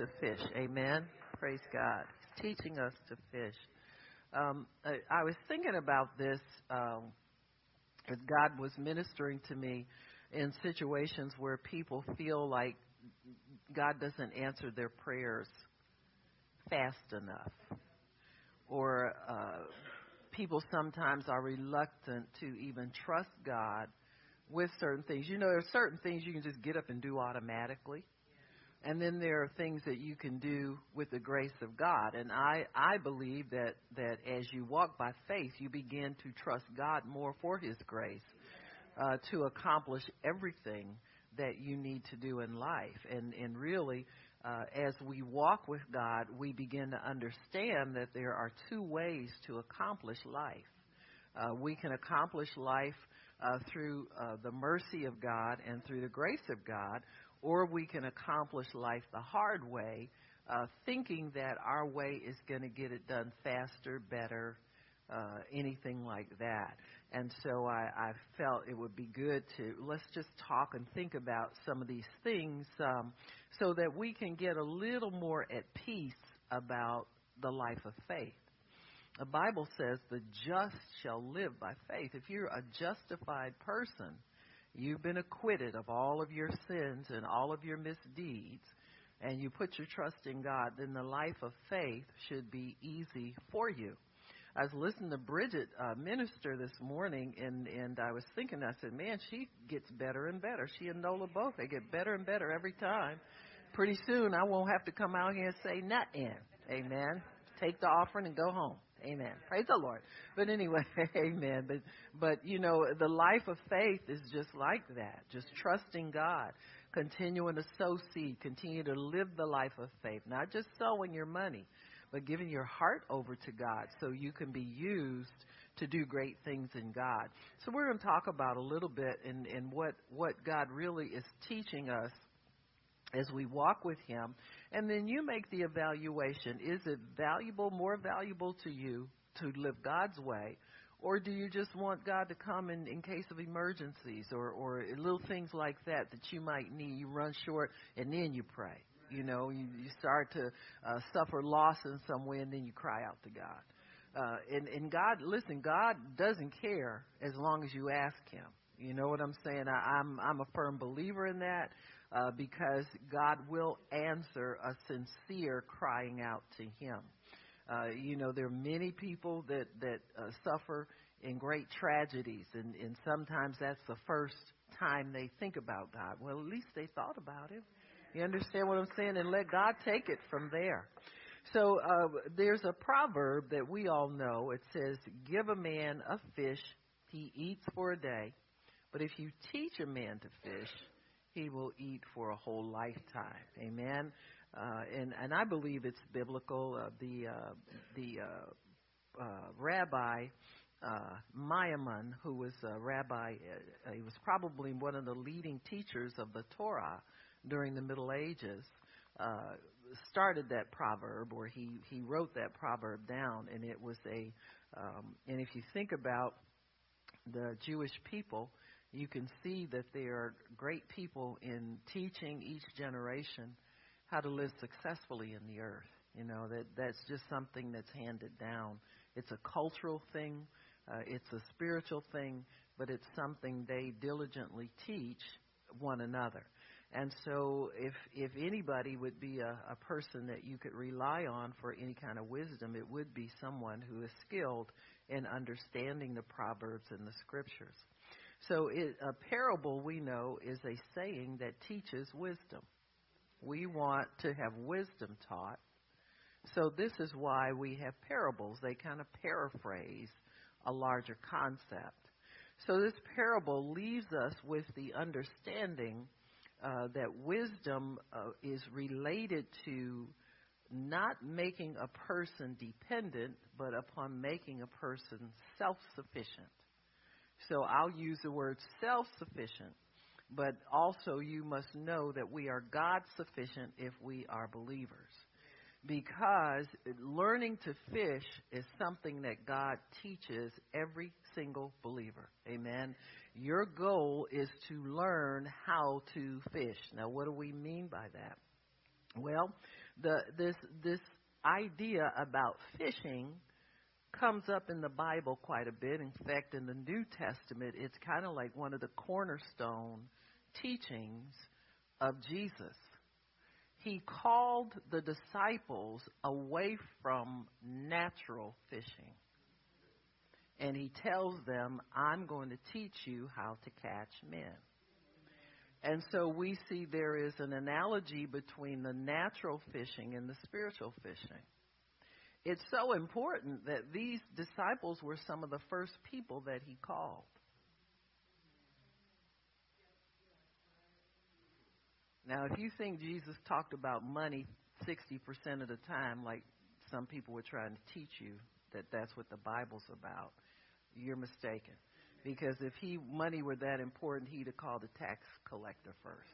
to fish. Amen. Praise God. He's teaching us to fish. Um, I, I, was thinking about this um, as God was ministering to me in situations where people feel like God doesn't answer their prayers fast enough, or uh, people sometimes are reluctant to even trust God with certain things. You know, there are certain things you can just get up and do automatically. And then there are things that you can do with the grace of God. And I, I believe that, that as you walk by faith, you begin to trust God more for His grace uh, to accomplish everything that you need to do in life. And, and really, uh, as we walk with God, we begin to understand that there are two ways to accomplish life. Uh, we can accomplish life uh, through uh, the mercy of God and through the grace of God, or we can accomplish life the hard way, uh, thinking that our way is going to get it done faster, better, uh, anything like that. And so I, I felt it would be good to let's just talk and think about some of these things um, so that we can get a little more at peace about the life of faith. The Bible says the just shall live by faith. If you're a justified person, you've been acquitted of all of your sins and all of your misdeeds, and you put your trust in God, then the life of faith should be easy for you. I was listening to Bridget uh, minister this morning, and and I was thinking, I said, man, she gets better and better. She and Nola both, they get better and better every time. Pretty soon, I won't have to come out here and say nothing. Amen. Take the offering and go home. Amen. Praise the Lord. But anyway, amen. But but you know, the life of faith is just like that. Just trusting God, continuing to sow seed, continue to live the life of faith, not just sowing your money, but giving your heart over to God so you can be used to do great things in God. So we're going to talk about a little bit in, in what, what God really is teaching us as we walk with Him. And then you make the evaluation. Is it valuable, more valuable to you to live God's way? Or do you just want God to come in, in case of emergencies or, or little things like that that you might need? You run short and then you pray. You know, you, you start to uh, suffer loss in some way, and then you cry out to God. Uh, and, and God, listen, God doesn't care as long as you ask Him. You know what I'm saying? I, I'm I'm a firm believer in that uh, because God will answer a sincere crying out to Him. Uh, you know, there are many people that that uh, suffer in great tragedies, and and sometimes that's the first time they think about God. Well, at least they thought about Him. You understand what I'm saying? And let God take it from there. So uh, there's a proverb that we all know. It says, "Give a man a fish, he eats for a day, but if you teach a man to fish, he will eat for a whole lifetime." Amen. Uh, and and I believe it's biblical. Uh, the uh, the uh, uh, rabbi uh, Maimon, who was a rabbi, uh, he was probably one of the leading teachers of the Torah during the Middle Ages uh, started that proverb, or he he wrote that proverb down, and it was a. Um, and if you think about the Jewish people, you can see that there are great people in teaching each generation how to live successfully in the earth. You know that that's just something that's handed down. It's a cultural thing, uh, it's a spiritual thing, but it's something they diligently teach one another. And so, if if anybody would be a, a person that you could rely on for any kind of wisdom, it would be someone who is skilled in understanding the proverbs and the scriptures. So, it, a parable we know is a saying that teaches wisdom. We want to have wisdom taught. So, this is why we have parables. They kind of paraphrase a larger concept. So, this parable leaves us with the understanding uh, that wisdom uh, is related to not making a person dependent, but upon making a person self sufficient. So I'll use the word self sufficient, but also you must know that we are God sufficient if we are believers. Because learning to fish is something that God teaches every single believer. Amen. Your goal is to learn how to fish. Now, what do we mean by that? Well, the this this idea about fishing comes up in the Bible quite a bit. In fact, in the New Testament, it's kind of like one of the cornerstone teachings of Jesus. He called the disciples away from natural fishing. And he tells them, I'm going to teach you how to catch men. And so we see there is an analogy between the natural fishing and the spiritual fishing. It's so important that these disciples were some of the first people that he called. Now, if you think Jesus talked about money 60% of the time, like some people were trying to teach you that that's what the Bible's about, you're mistaken. Because if he money were that important, he'd have called the tax collector first.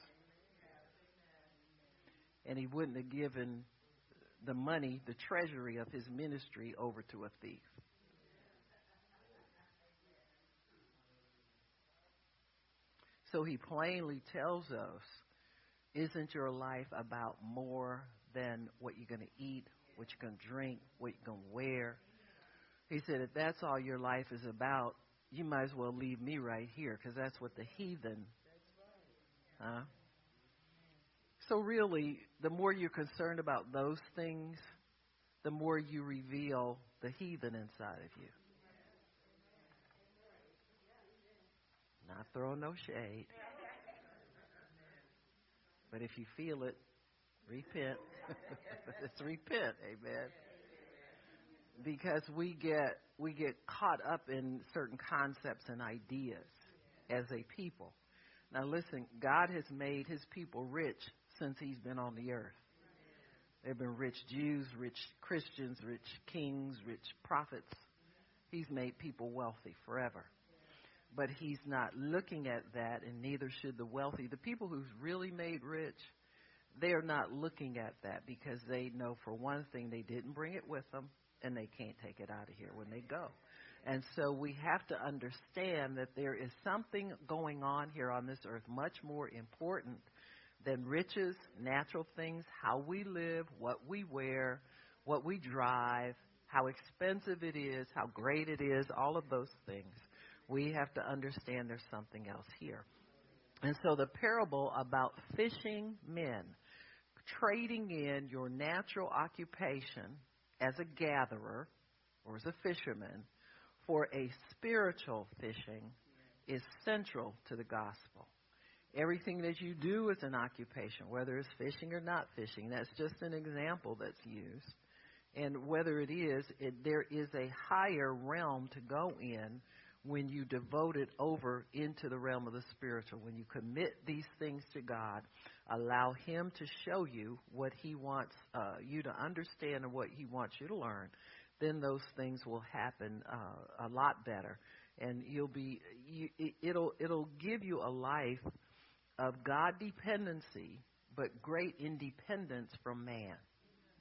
And he wouldn't have given the money, the treasury of his ministry, over to a thief. So he plainly tells us isn't your life about more than what you're going to eat, what you're going to drink, what you're going to wear? He said, if that's all your life is about, you might as well leave me right here because that's what the heathen. Huh? So, really, the more you're concerned about those things, the more you reveal the heathen inside of you. Not throwing no shade. But if you feel it, repent. Let's repent, amen. Because we get we get caught up in certain concepts and ideas as a people. Now listen, God has made his people rich since he's been on the earth. There have been rich Jews, rich Christians, rich kings, rich prophets. He's made people wealthy forever. But he's not looking at that, and neither should the wealthy. The people who's really made rich, they are not looking at that because they know, for one thing, they didn't bring it with them, and they can't take it out of here when they go. And so we have to understand that there is something going on here on this earth much more important than riches, natural things, how we live, what we wear, what we drive, how expensive it is, how great it is, all of those things. We have to understand there's something else here. And so the parable about fishing men, trading in your natural occupation as a gatherer or as a fisherman for a spiritual fishing is central to the gospel. Everything that you do is an occupation, whether it's fishing or not fishing. That's just an example that's used. And whether it is, it, there is a higher realm to go in when you devote it over into the realm of the spiritual. When you commit these things to God, allow Him to show you what He wants uh, you to understand and what He wants you to learn, then those things will happen uh, a lot better, and you'll be. You, it'll it'll give you a life of God dependency, but great independence from man.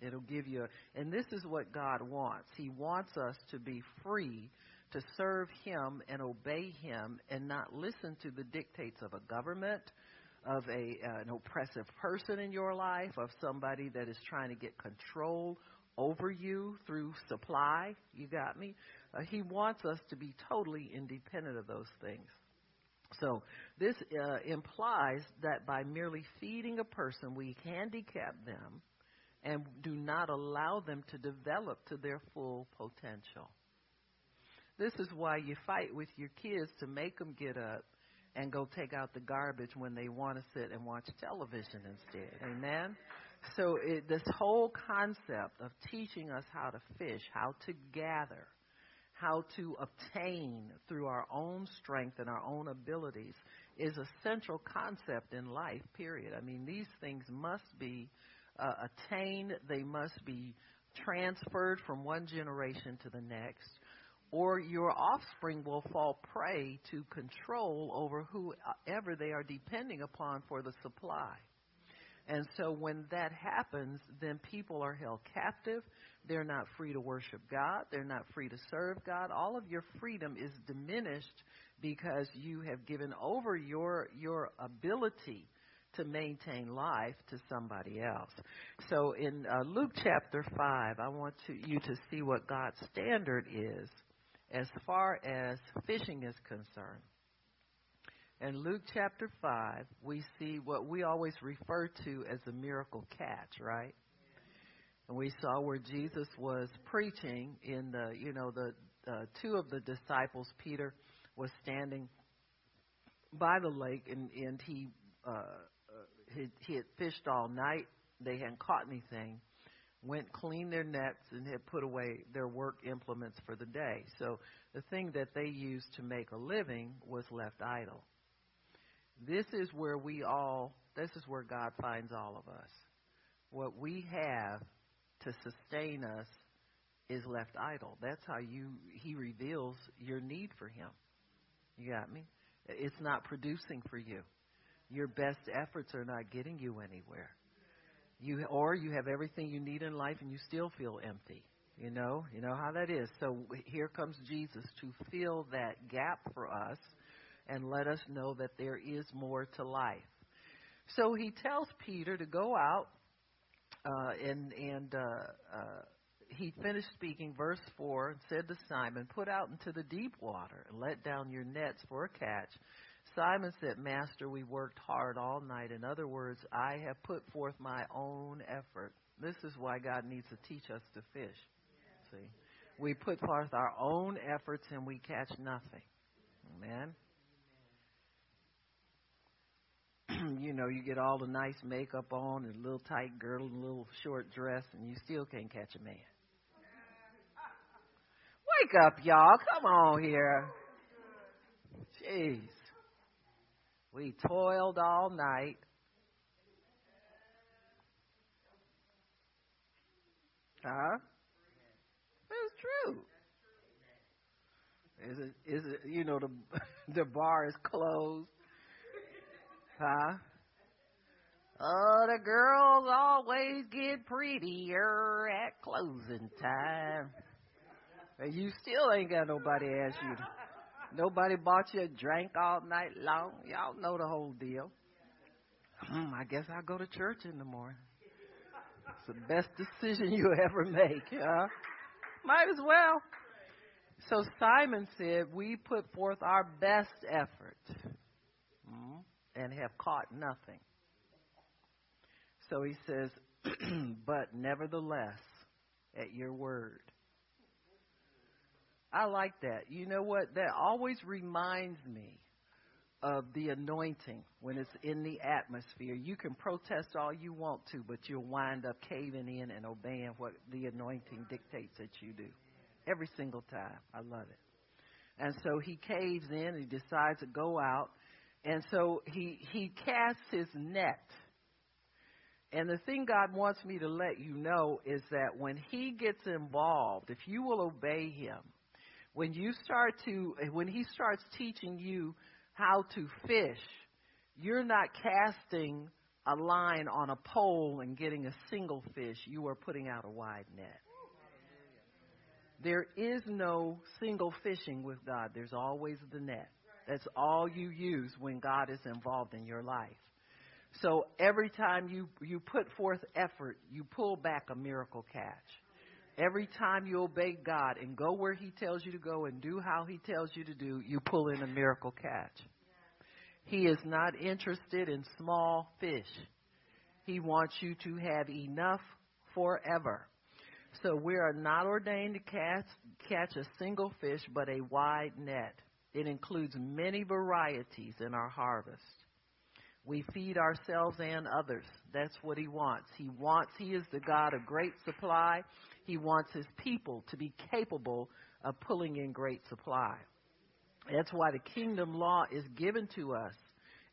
It'll give you, a, and this is what God wants. He wants us to be free to serve Him and obey Him and not listen to the dictates of a government, of a, uh, an oppressive person in your life, of somebody that is trying to get control over you through supply. You got me? Uh, he wants us to be totally independent of those things. So this uh, implies that by merely feeding a person, we handicap them and do not allow them to develop to their full potential. This is why you fight with your kids to make them get up and go take out the garbage when they want to sit and watch television instead. Amen? So it, this whole concept of teaching us how to fish, how to gather, how to obtain through our own strength and our own abilities is a central concept in life, period. I mean, these things must be uh, attained, they must be transferred from one generation to the next, or your offspring will fall prey to control over whoever they are depending upon for the supply. And so when that happens, then people are held captive. They're not free to worship God. They're not free to serve God. All of your freedom is diminished because you have given over your your ability to maintain life to somebody else. So in uh, Luke chapter 5, I want to, you to see what God's standard is as far as fishing is concerned. In Luke chapter 5, we see what we always refer to as a miracle catch, right? And we saw where Jesus was preaching in the, you know, the uh, two of the disciples, Peter was standing by the lake and, and he, uh, uh, he, he had fished all night. They hadn't caught anything. Went cleaned their nets and had put away their work implements for the day. So the thing that they used to make a living was left idle. This is where we all, this is where God finds all of us. What we have to sustain us is left idle. That's how you he reveals your need for him. You got me? It's not producing for you. Your best efforts are not getting you anywhere. You or you have everything you need in life and you still feel empty. You know, you know how that is. So here comes Jesus to fill that gap for us and let us know that there is more to life. So he tells Peter to go out uh, and and uh, uh, he finished speaking, verse 4, and said to Simon, Put out into the deep water and let down your nets for a catch. Simon said, Master, we worked hard all night. In other words, I have put forth my own effort. This is why God needs to teach us to fish. See? We put forth our own efforts and we catch nothing. Amen. you know, you get all the nice makeup on and a little tight girdle and a little short dress, and you still can't catch a man. Wake up, y'all. Come on here. Jeez. We toiled all night. Huh? It's true. Is it? Is it? You know, the the bar is closed. Huh? Oh, the girls always get prettier at closing time. And you still ain't got nobody ask you. To, nobody bought you a drink all night long. Y'all know the whole deal. Hmm, I guess I'll go to church in the morning. It's the best decision you ever make, huh? Might as well. So Simon said, We put forth our best effort and have caught nothing. So he says, But nevertheless, at your word, I like that. You know what? That always reminds me of the anointing when it's in the atmosphere. You can protest all you want to, but you'll wind up caving in and obeying what the anointing dictates that you do. Every single time. I love it. And so he caves in he decides to go out. And so he, he casts his net. And the thing God wants me to let you know is that when he gets involved, if you will obey him, when you start to when he starts teaching you how to fish, you're not casting a line on a pole and getting a single fish. You are putting out a wide net. There is no single fishing with God. There's always the net. That's all you use when God is involved in your life. So every time you, you put forth effort, you pull back a miracle catch. Every time you obey God and go where He tells you to go and do how He tells you to do, you pull in a miracle catch. He is not interested in small fish. He wants you to have enough forever. So we are not ordained to catch, catch a single fish, but a wide net. It includes many varieties in our harvest. We feed ourselves and others. That's what he wants. He wants, he is the God of great supply. He wants his people to be capable of pulling in great supply. That's why the kingdom law is given to us,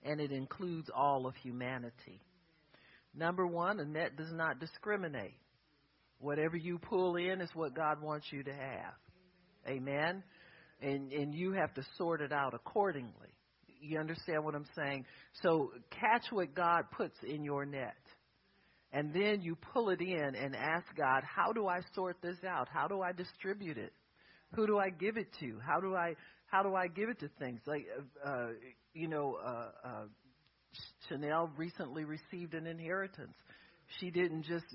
and it includes all of humanity. Number one, a net does not discriminate. Whatever you pull in is what God wants you to have. Amen? And, and you have to sort it out accordingly. You understand what I'm saying? So catch what God puts in your net. And then you pull it in and ask God, how do I sort this out? How do I distribute it? Who do I give it to? How do I how do I give it to things like uh, uh you know uh, uh Chanel recently received an inheritance. She didn't just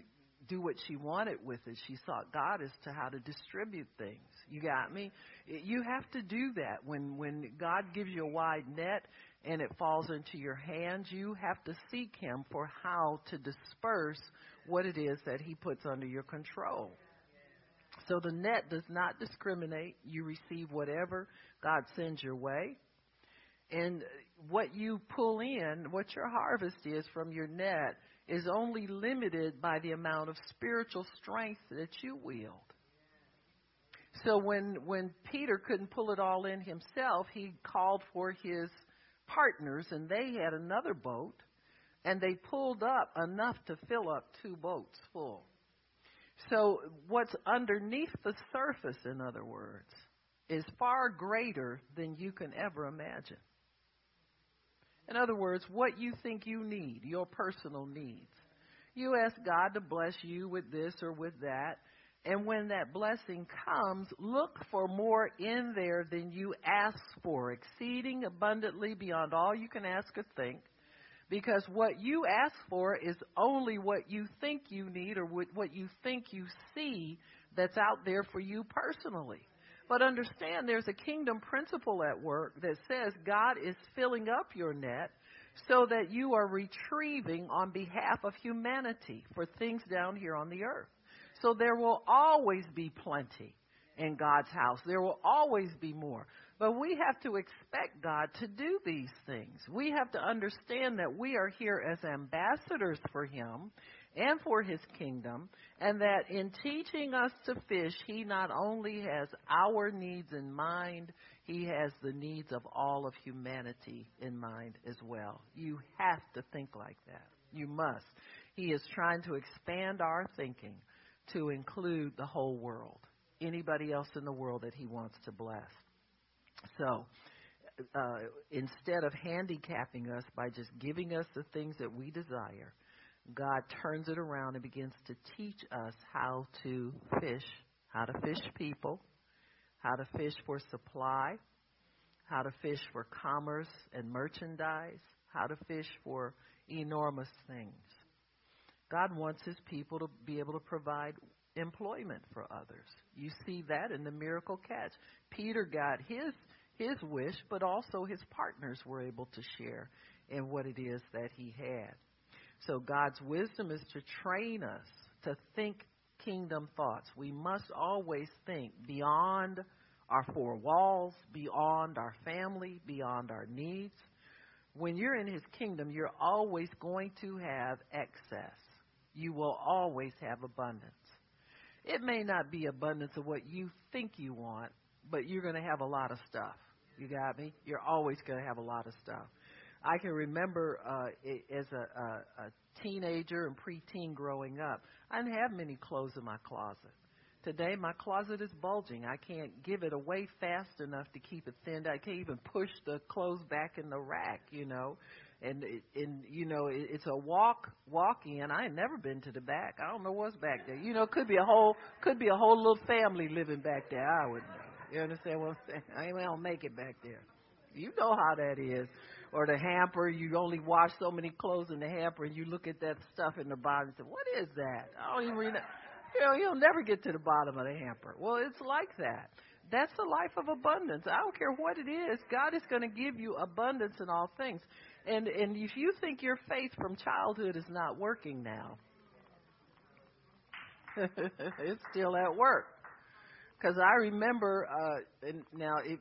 do what she wanted with it. She sought God as to how to distribute things. You got me? You have to do that when when God gives you a wide net and it falls into your hands. You have to seek Him for how to disperse what it is that He puts under your control. So the net does not discriminate. You receive whatever God sends your way. And what you pull in, what your harvest is from your net, is only limited by the amount of spiritual strength that you wield. So when when Peter couldn't pull it all in himself, he called for his partners and they had another boat and they pulled up enough to fill up two boats full. So what's underneath the surface in other words is far greater than you can ever imagine. In other words, what you think you need, your personal needs. You ask God to bless you with this or with that. And when that blessing comes, look for more in there than you ask for, exceeding abundantly beyond all you can ask or think. Because what you ask for is only what you think you need or what you think you see that's out there for you personally. But understand there's a kingdom principle at work that says God is filling up your net so that you are retrieving on behalf of humanity for things down here on the earth. So there will always be plenty in God's house. There will always be more. But we have to expect God to do these things. We have to understand that we are here as ambassadors for Him and for his kingdom, and that in teaching us to fish, he not only has our needs in mind, he has the needs of all of humanity in mind as well. You have to think like that. You must. He is trying to expand our thinking to include the whole world, anybody else in the world that he wants to bless. So, uh, instead of handicapping us by just giving us the things that we desire, God turns it around and begins to teach us how to fish, how to fish people, how to fish for supply, how to fish for commerce and merchandise, how to fish for enormous things. God wants his people to be able to provide employment for others. You see that in the miracle catch. Peter got his his wish, but also his partners were able to share in what it is that he had. So God's wisdom is to train us to think kingdom thoughts. We must always think beyond our four walls, beyond our family, beyond our needs. When you're in His kingdom, you're always going to have excess. You will always have abundance. It may not be abundance of what you think you want, but you're going to have a lot of stuff. You got me? You're always going to have a lot of stuff. I can remember uh, as a, a, a teenager and preteen growing up, I didn't have many clothes in my closet. Today, my closet is bulging. I can't give it away fast enough to keep it thinned. I can't even push the clothes back in the rack, you know. And and you know, it's a walk walk in. I ain't never been to the back. I don't know what's back there. You know, could be a whole could be a whole little family living back there. I wouldn't know. You understand what I'm saying? I ain't gonna make it back there. You know how that is or the hamper. You only wash so many clothes in the hamper, and you look at that stuff in the bottom and say, "What is that?" I don't even. Read you know, you'll never get to the bottom of the hamper. Well, it's like that. That's the life of abundance. I don't care what it is. God is going to give you abundance in all things. And and if you think your faith from childhood is not working now, it's still at work. Because I remember, uh, and now it,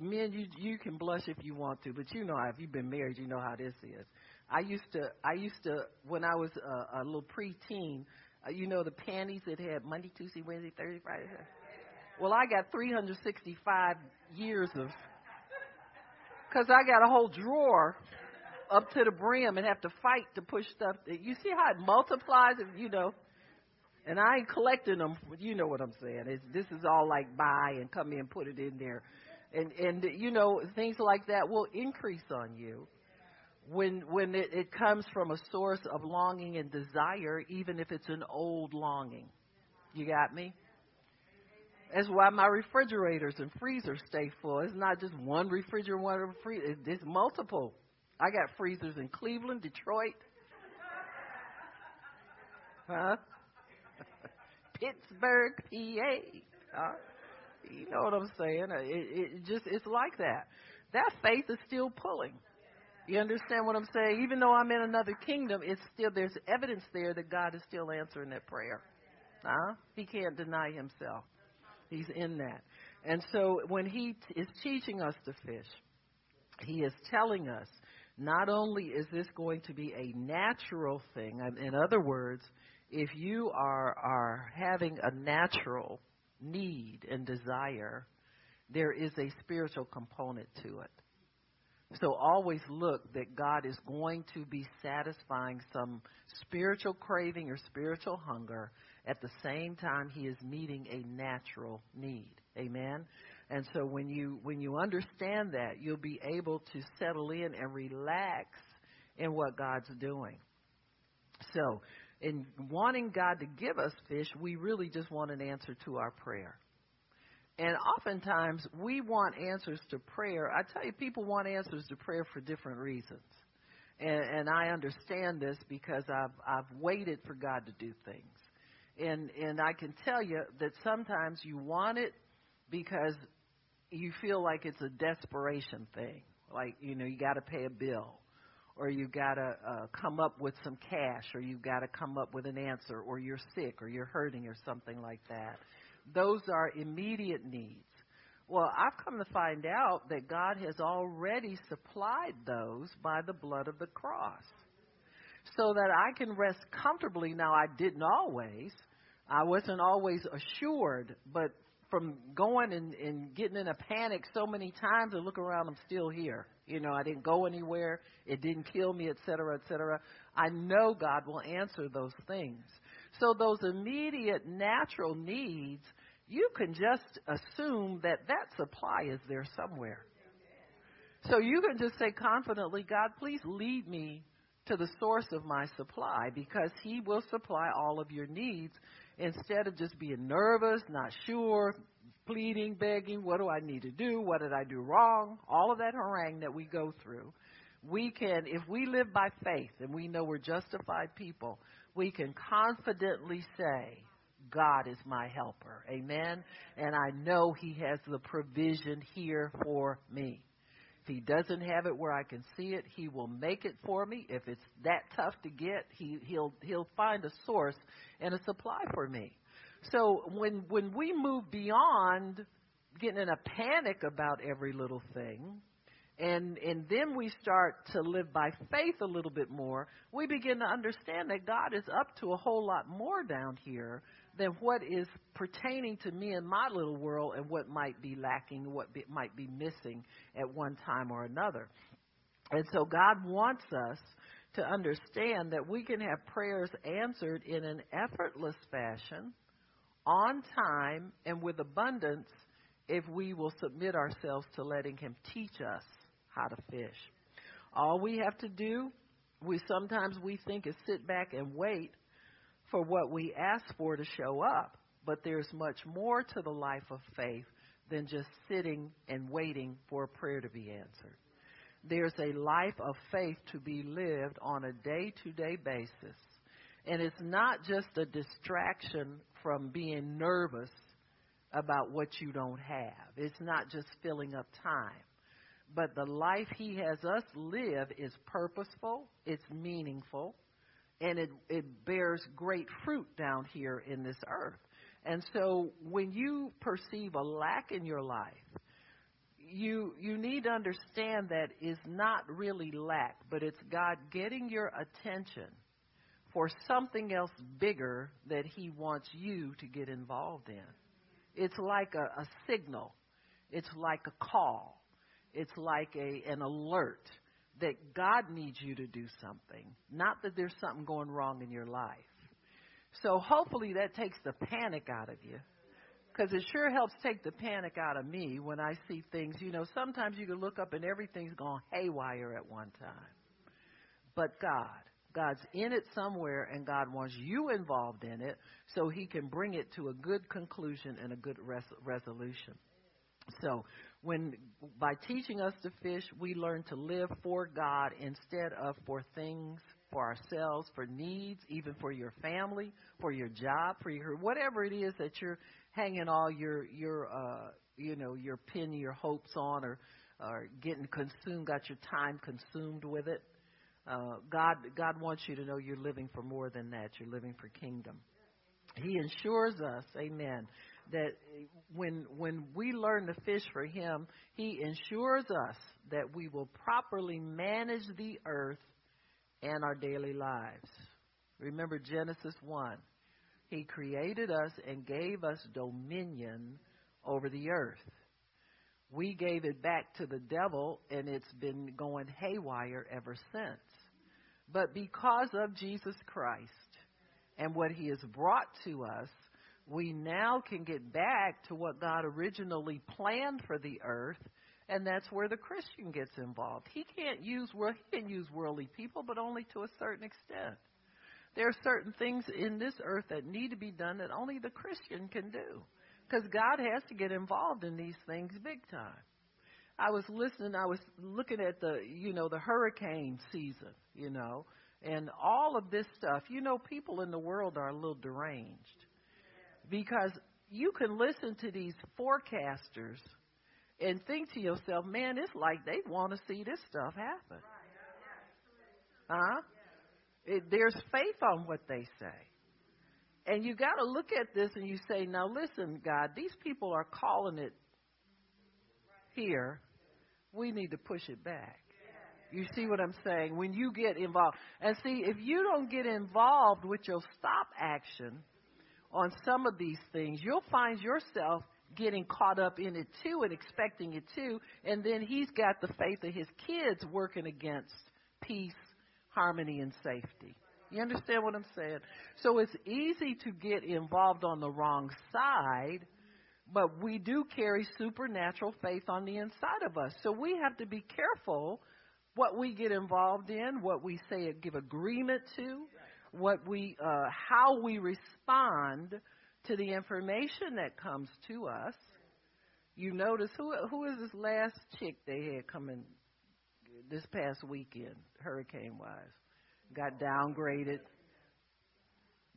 men, you you can blush if you want to, but you know if you've been married, you know how this is. I used to, I used to, when I was a, a little preteen, uh, you know the panties that had Monday, Tuesday, Wednesday, Thursday, Friday. Well, I got 365 years of, because I got a whole drawer up to the brim and have to fight to push stuff. You see how it multiplies, if you know. And I ain't collecting them. You know what I'm saying? It's, this is all like buy and come in, put it in there and and you know things like that will increase on you when when it, it comes from a source of longing and desire, even if it's an old longing. You got me? That's why my refrigerators and freezers stay full. It's not just one refrigerator, one freezer. It's multiple. I got freezers in Cleveland, Detroit, huh? Pittsburgh, PA. Huh? You know what I'm saying? Uh, it, it just it's like that. That faith is still pulling. You understand what I'm saying? Even though I'm in another kingdom, it's still there's evidence there that God is still answering that prayer. Huh? He can't deny himself. He's in that. And so when he t- is teaching us to fish, he is telling us not only is this going to be a natural thing, um, in other words, if you are are having a natural need and desire, there is a spiritual component to it. So always look that God is going to be satisfying some spiritual craving or spiritual hunger at the same time he is meeting a natural need. Amen. And so when you when you understand that, you'll be able to settle in and relax in what God's doing. So, in wanting God to give us fish, we really just want an answer to our prayer. And oftentimes we want answers to prayer. I tell you, people want answers to prayer for different reasons. And, and I understand this because I've I've waited for God to do things. And and I can tell you that sometimes you want it because you feel like it's a desperation thing. Like, you know, you got to pay a bill or you got to uh, come up with some cash or you got to come up with an answer or you're sick or you're hurting or something like that. Those are immediate needs. Well, I've come to find out that God has already supplied those by the blood of the cross. So that I can rest comfortably. Now, I didn't always. I wasn't always assured, but from going and, and getting in a panic so many times and look around, I'm still here. You know, I didn't go anywhere. It didn't kill me, et cetera, et cetera. I know God will answer those things. So those immediate natural needs, you can just assume that that supply is there somewhere. So you can just say confidently, God, please lead me to the source of my supply because He will supply all of your needs instead of just being nervous, not sure, pleading, begging, what do I need to do? What did I do wrong? All of that harangue that we go through. We can, if we live by faith and we know we're justified people, we can confidently say, God is my helper. Amen. And I know He has the provision here for me. If he doesn't have it where I can see it, he will make it for me. If it's that tough to get, he, he'll he'll find a source and a supply for me. So when when we move beyond getting in a panic about every little thing, and and then we start to live by faith a little bit more, we begin to understand that God is up to a whole lot more down here than what is pertaining to me in my little world and what might be lacking, what be, might be missing at one time or another. And so God wants us to understand that we can have prayers answered in an effortless fashion, on time, and with abundance if we will submit ourselves to letting Him teach us how to fish. All we have to do, we sometimes we think is sit back and wait for what we ask for to show up. But there's much more to the life of faith than just sitting and waiting for a prayer to be answered. There's a life of faith to be lived on a day to day basis. And it's not just a distraction from being nervous about what you don't have. It's not just filling up time. But the life He has us live is purposeful, it's meaningful, and it, it bears great fruit down here in this earth. And so when you perceive a lack in your life, you you need to understand that is not really lack, but it's God getting your attention for something else bigger that He wants you to get involved in. It's like a, a signal. It's like a call. It's like a an alert that God needs you to do something, not that there's something going wrong in your life. So hopefully that takes the panic out of you. Because it sure helps take the panic out of me when I see things. You know, sometimes you can look up and everything's gone haywire at one time. But God, God's in it somewhere and God wants you involved in it so he can bring it to a good conclusion and a good res- resolution. So, when by teaching us to fish, we learn to live for God instead of for things, for ourselves, for needs, even for your family, for your job, for your whatever it is that you're hanging all your your uh you know your pin your hopes on, or or getting consumed, got your time consumed with it. Uh, God God wants you to know you're living for more than that. You're living for kingdom. He ensures us, Amen, that when when we learn to fish for Him, He ensures us that we will properly manage the earth and our daily lives. Remember Genesis one. He created us and gave us dominion over the earth. We gave it back to the devil, and it's been going haywire ever since. But because of Jesus Christ and what he has brought to us, we now can get back to what God originally planned for the earth, and that's where the Christian gets involved. He can't use world, he can use worldly people, but only to a certain extent. There are certain things in this earth that need to be done that only the Christian can do. Because God has to get involved in these things big time. I was listening, I was looking at the, you know, the hurricane season, you know, and all of this stuff. You know, people in the world are a little deranged because you can listen to these forecasters and think to yourself, man, it's like they want to see this stuff happen. Huh? It, there's faith on what they say. And you got to look at this and you say, now listen, God, these people are calling it here. We need to push it back. You see what I'm saying? When you get involved. And see, if you don't get involved with your stop action on some of these things, you'll find yourself getting caught up in it too and expecting it too. And then he's got the faith of his kids working against peace, harmony, and safety. You understand what I'm saying? So it's easy to get involved on the wrong side, but we do carry supernatural faith on the inside of us. So we have to be careful what we get involved in, what we say give agreement to, what we uh, how we respond to the information that comes to us. You notice who who is this last chick they had coming this past weekend, hurricane wise? Got downgraded.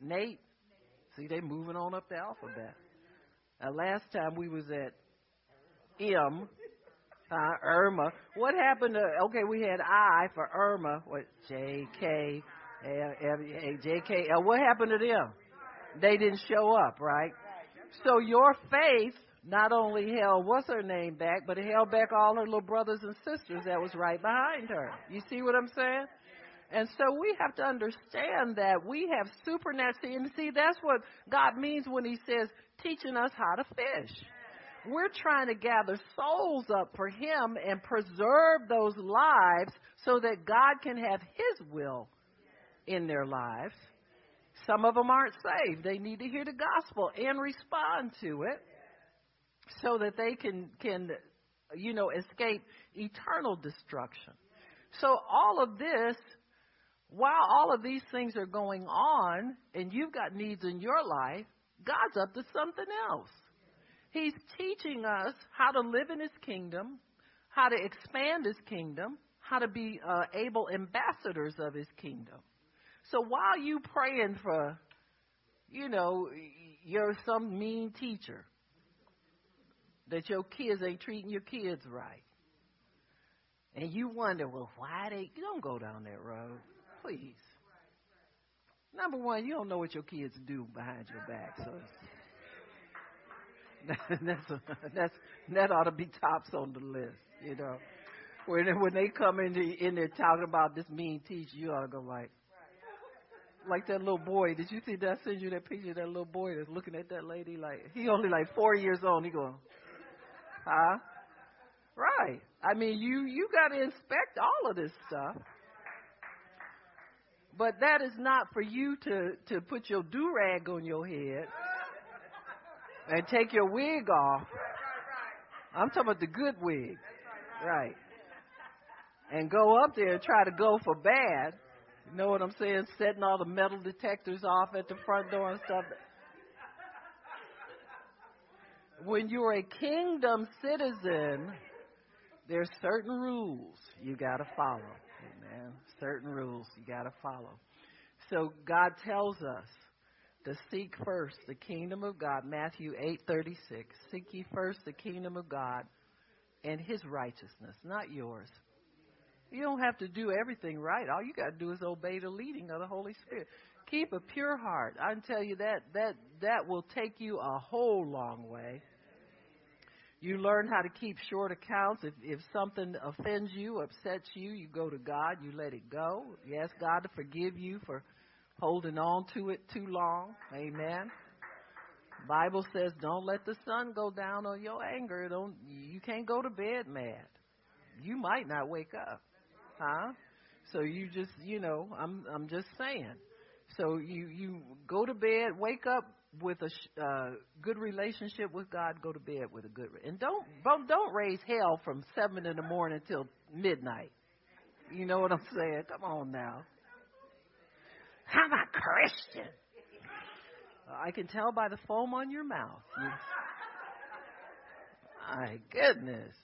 Nate, see, they moving on up the alphabet. Uh, last time we was at M, uh, Irma. What happened to? Okay, we had I for Irma. What J K J K L. What happened to them? They didn't show up, right? So your faith not only held what's her name back, but it held back all her little brothers and sisters that was right behind her. You see what I'm saying? And so we have to understand that we have supernatural. And see, that's what God means when He says, teaching us how to fish. We're trying to gather souls up for Him and preserve those lives so that God can have His will in their lives. Some of them aren't saved. They need to hear the gospel and respond to it so that they can, can you know, escape eternal destruction. So all of this while all of these things are going on and you've got needs in your life, God's up to something else. He's teaching us how to live in His kingdom, how to expand His kingdom, how to be uh, able ambassadors of His kingdom. So while you praying for, you know, you're some mean teacher, that your kids ain't treating your kids right, and you wonder, well, why they? You don't go down that road. Please. Number one, you don't know what your kids do behind your back, so that's a, that's that ought to be tops on the list, you know. When when they come in the, in there talking about this mean teacher, you ought to go like, like that little boy. Did you see that? I sent you that picture of that little boy that's looking at that lady like he only like four years old. He going, huh? Right. I mean, you you got to inspect all of this stuff. But that is not for you to, to put your do rag on your head and take your wig off. I'm talking about the good wig. Right. And go up there and try to go for bad. You know what I'm saying? Setting all the metal detectors off at the front door and stuff. when you're a kingdom citizen, there's certain rules you got to follow. Amen. Certain rules you got to follow. So God tells us to seek first the kingdom of God. Matthew 8:36. Seek ye first the kingdom of God and his righteousness, not yours. You don't have to do everything right. All you got to do is obey the leading of the Holy Spirit. Keep a pure heart. I can tell you that that that will take you a whole long way. You learn how to keep short accounts. If if something offends you, upsets you, you go to God, you let it go. You ask God to forgive you for holding on to it too long. Amen. Bible says don't let the sun go down on your anger. Don't you can't go to bed mad. You might not wake up. Huh? So you just, you know, I'm I'm just saying. So you you go to bed, wake up with a uh, good relationship with God, go to bed with a good and don't don't raise hell from seven in the morning till midnight. You know what I'm saying? Come on now. I'm a Christian. I can tell by the foam on your mouth. You, my goodness.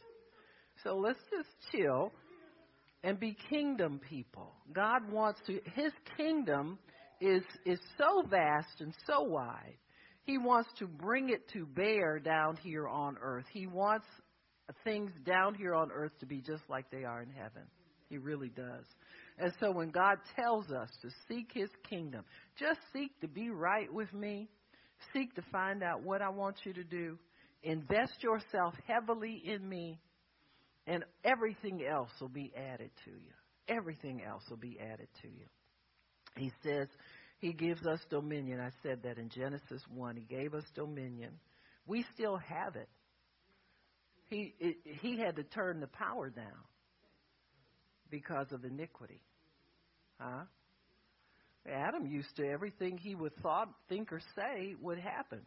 So let's just chill and be kingdom people. God wants to his kingdom is is so vast and so wide. He wants to bring it to bear down here on earth. He wants things down here on earth to be just like they are in heaven. He really does. And so when God tells us to seek his kingdom, just seek to be right with me, seek to find out what I want you to do, invest yourself heavily in me, and everything else will be added to you. Everything else will be added to you. He says he gives us dominion. I said that in Genesis 1. He gave us dominion. We still have it. He, it, he had to turn the power down because of iniquity. Huh? Adam used to everything he would thought, think, or say would happen.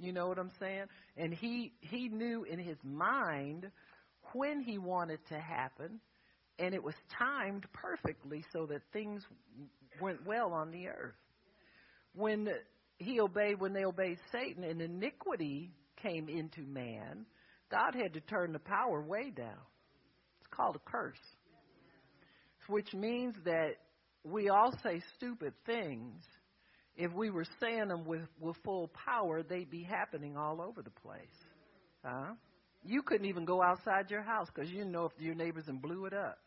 You know what I'm saying? And he he knew in his mind when he wanted to happen, and it was timed perfectly so that things went well on the earth. When he obeyed, when they obeyed Satan, and iniquity came into man, God had to turn the power way down. It's called a curse which means that we all say stupid things. If we were saying them with, with full power, they'd be happening all over the place. Huh? You couldn't even go outside your house because you didn't know if your neighbors and blew it up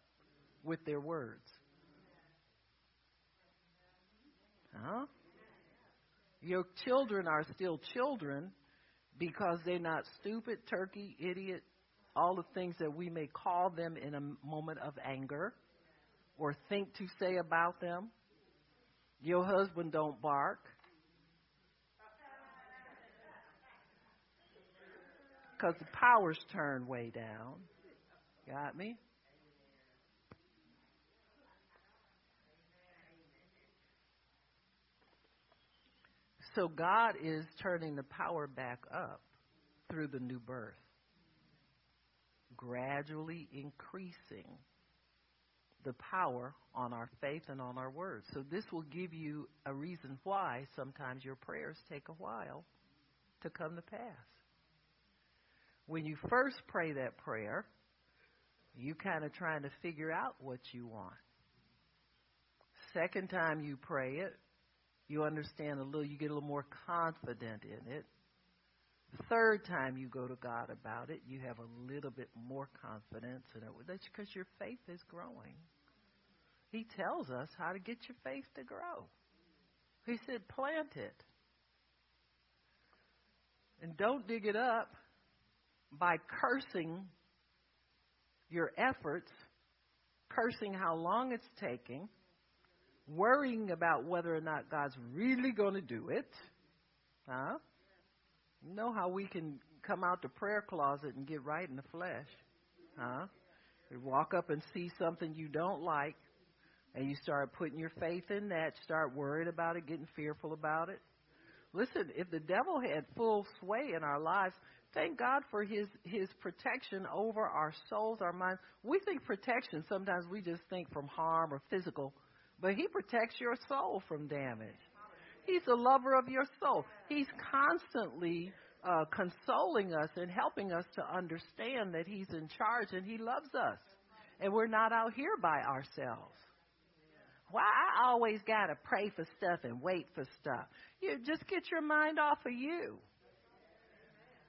with their words. Huh? Your children are still children because they're not stupid, turkey, idiot, all the things that we may call them in a moment of anger or think to say about them. Your husband don't bark. Because the power's turned way down. Got me? So God is turning the power back up through the new birth, gradually increasing the power on our faith and on our words. So this will give you a reason why sometimes your prayers take a while to come to pass. When you first pray that prayer, you kind of trying to figure out what you want. Second time you pray it, you understand a little, you get a little more confident in it. Third time you go to God about it, you have a little bit more confidence in it. That's because your faith is growing. He tells us how to get your faith to grow. He said, plant it. And don't dig it up by cursing your efforts, cursing how long it's taking, worrying about whether or not God's really going to do it. Huh? You know how we can come out the prayer closet and get right in the flesh. Huh? We walk up and see something you don't like, and you start putting your faith in that, start worried about it, getting fearful about it. Listen, if the devil had full sway in our lives, thank God for his his protection over our souls, our minds. We think protection sometimes we just think from harm or physical, but he protects your soul from damage. He's a lover of your soul. He's constantly uh, consoling us and helping us to understand that He's in charge and He loves us. And we're not out here by ourselves. Why I always got to pray for stuff and wait for stuff. You just get your mind off of you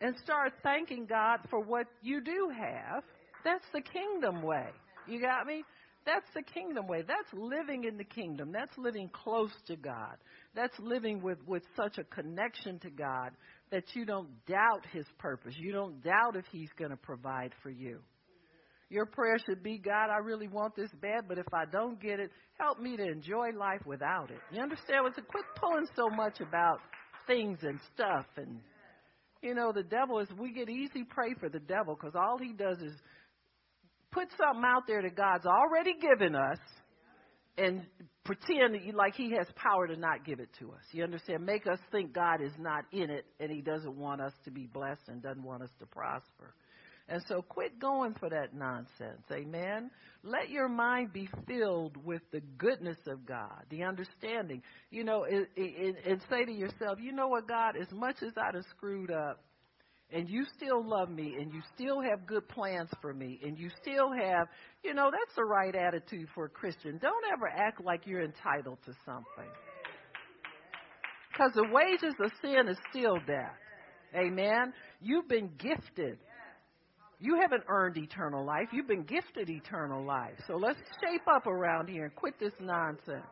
and start thanking God for what you do have. That's the kingdom way. You got me? That's the kingdom way. That's living in the kingdom. That's living close to God. That's living with, with such a connection to God that you don't doubt His purpose. You don't doubt if He's going to provide for you. Your prayer should be, God, I really want this bad, but if I don't get it, help me to enjoy life without it. You understand? What's a quit pulling so much about things and stuff and you know the devil is we get easy prey for the devil because all he does is put something out there that God's already given us and pretend that you, like he has power to not give it to us. You understand? Make us think God is not in it and he doesn't want us to be blessed and doesn't want us to prosper. And so quit going for that nonsense. Amen. Let your mind be filled with the goodness of God, the understanding. You know, and, and say to yourself, you know what, God, as much as I'd have screwed up, and you still love me and you still have good plans for me and you still have, you know, that's the right attitude for a Christian. Don't ever act like you're entitled to something. Because the wages of sin is still death. Amen. You've been gifted. You haven't earned eternal life. You've been gifted eternal life. So let's shape up around here and quit this nonsense.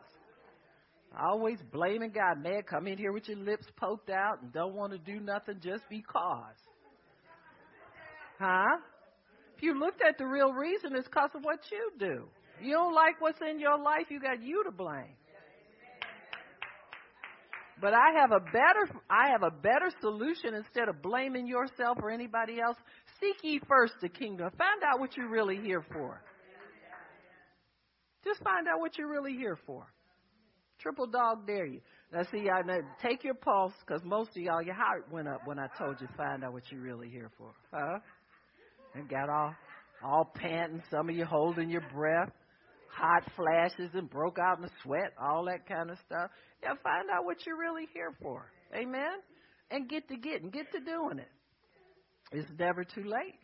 Always blaming God. Man, come in here with your lips poked out and don't want to do nothing just because. Huh? If you looked at the real reason, it's because of what you do. You don't like what's in your life, you got you to blame. But I have a better I have a better solution instead of blaming yourself or anybody else. Seek ye first the kingdom. Find out what you're really here for. Just find out what you're really here for. Triple dog dare you. Now see, I know, take your pulse because most of y'all your heart went up when I told you find out what you're really here for. Huh? And got all all panting, some of you holding your breath, hot flashes and broke out in sweat, all that kind of stuff. Yeah, find out what you're really here for. Amen? And get to getting, get to doing it. It's never too late.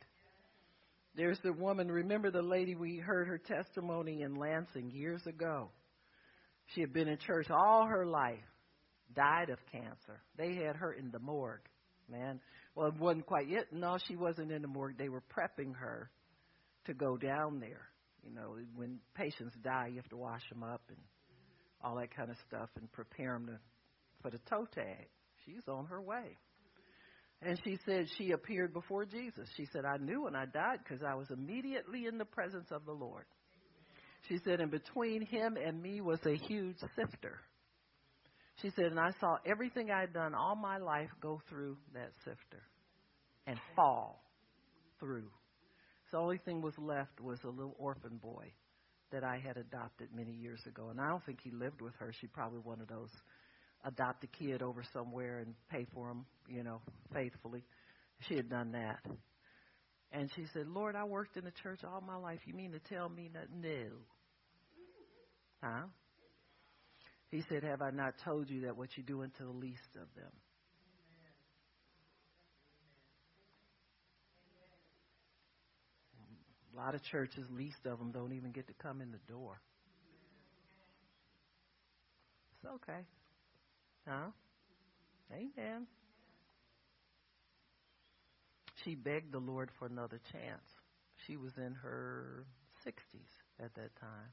There's the woman, remember the lady we heard her testimony in Lansing years ago. She had been in church all her life, died of cancer. They had her in the morgue, man. Well, it wasn't quite yet. No, she wasn't in the morgue. They were prepping her to go down there. You know, when patients die, you have to wash them up and all that kind of stuff and prepare them to, for the toe tag. She's on her way. And she said she appeared before Jesus. She said, I knew when I died because I was immediately in the presence of the Lord. She said, and between him and me was a huge sifter. She said, and I saw everything I'd done all my life go through that sifter and fall through. So the only thing was left was a little orphan boy that I had adopted many years ago. And I don't think he lived with her. She probably one of those adopt a kid over somewhere and pay for him, you know, faithfully. She had done that. And she said, Lord, I worked in the church all my life. You mean to tell me that? No. Huh? He said, Have I not told you that what you do unto the least of them? A lot of churches, least of them, don't even get to come in the door. It's okay. Huh? Amen. She begged the Lord for another chance. She was in her 60s at that time.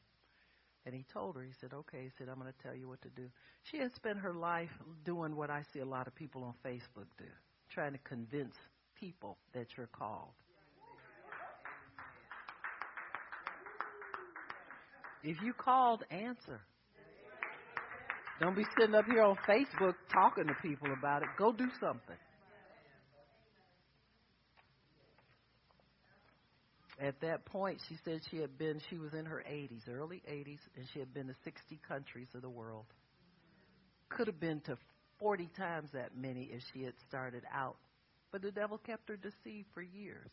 And he told her, he said, okay, he said, I'm going to tell you what to do. She had spent her life doing what I see a lot of people on Facebook do, trying to convince people that you're called. If you called, answer. Don't be sitting up here on Facebook talking to people about it. Go do something. At that point, she said she had been, she was in her 80s, early 80s, and she had been to 60 countries of the world. Could have been to 40 times that many if she had started out. But the devil kept her deceived for years,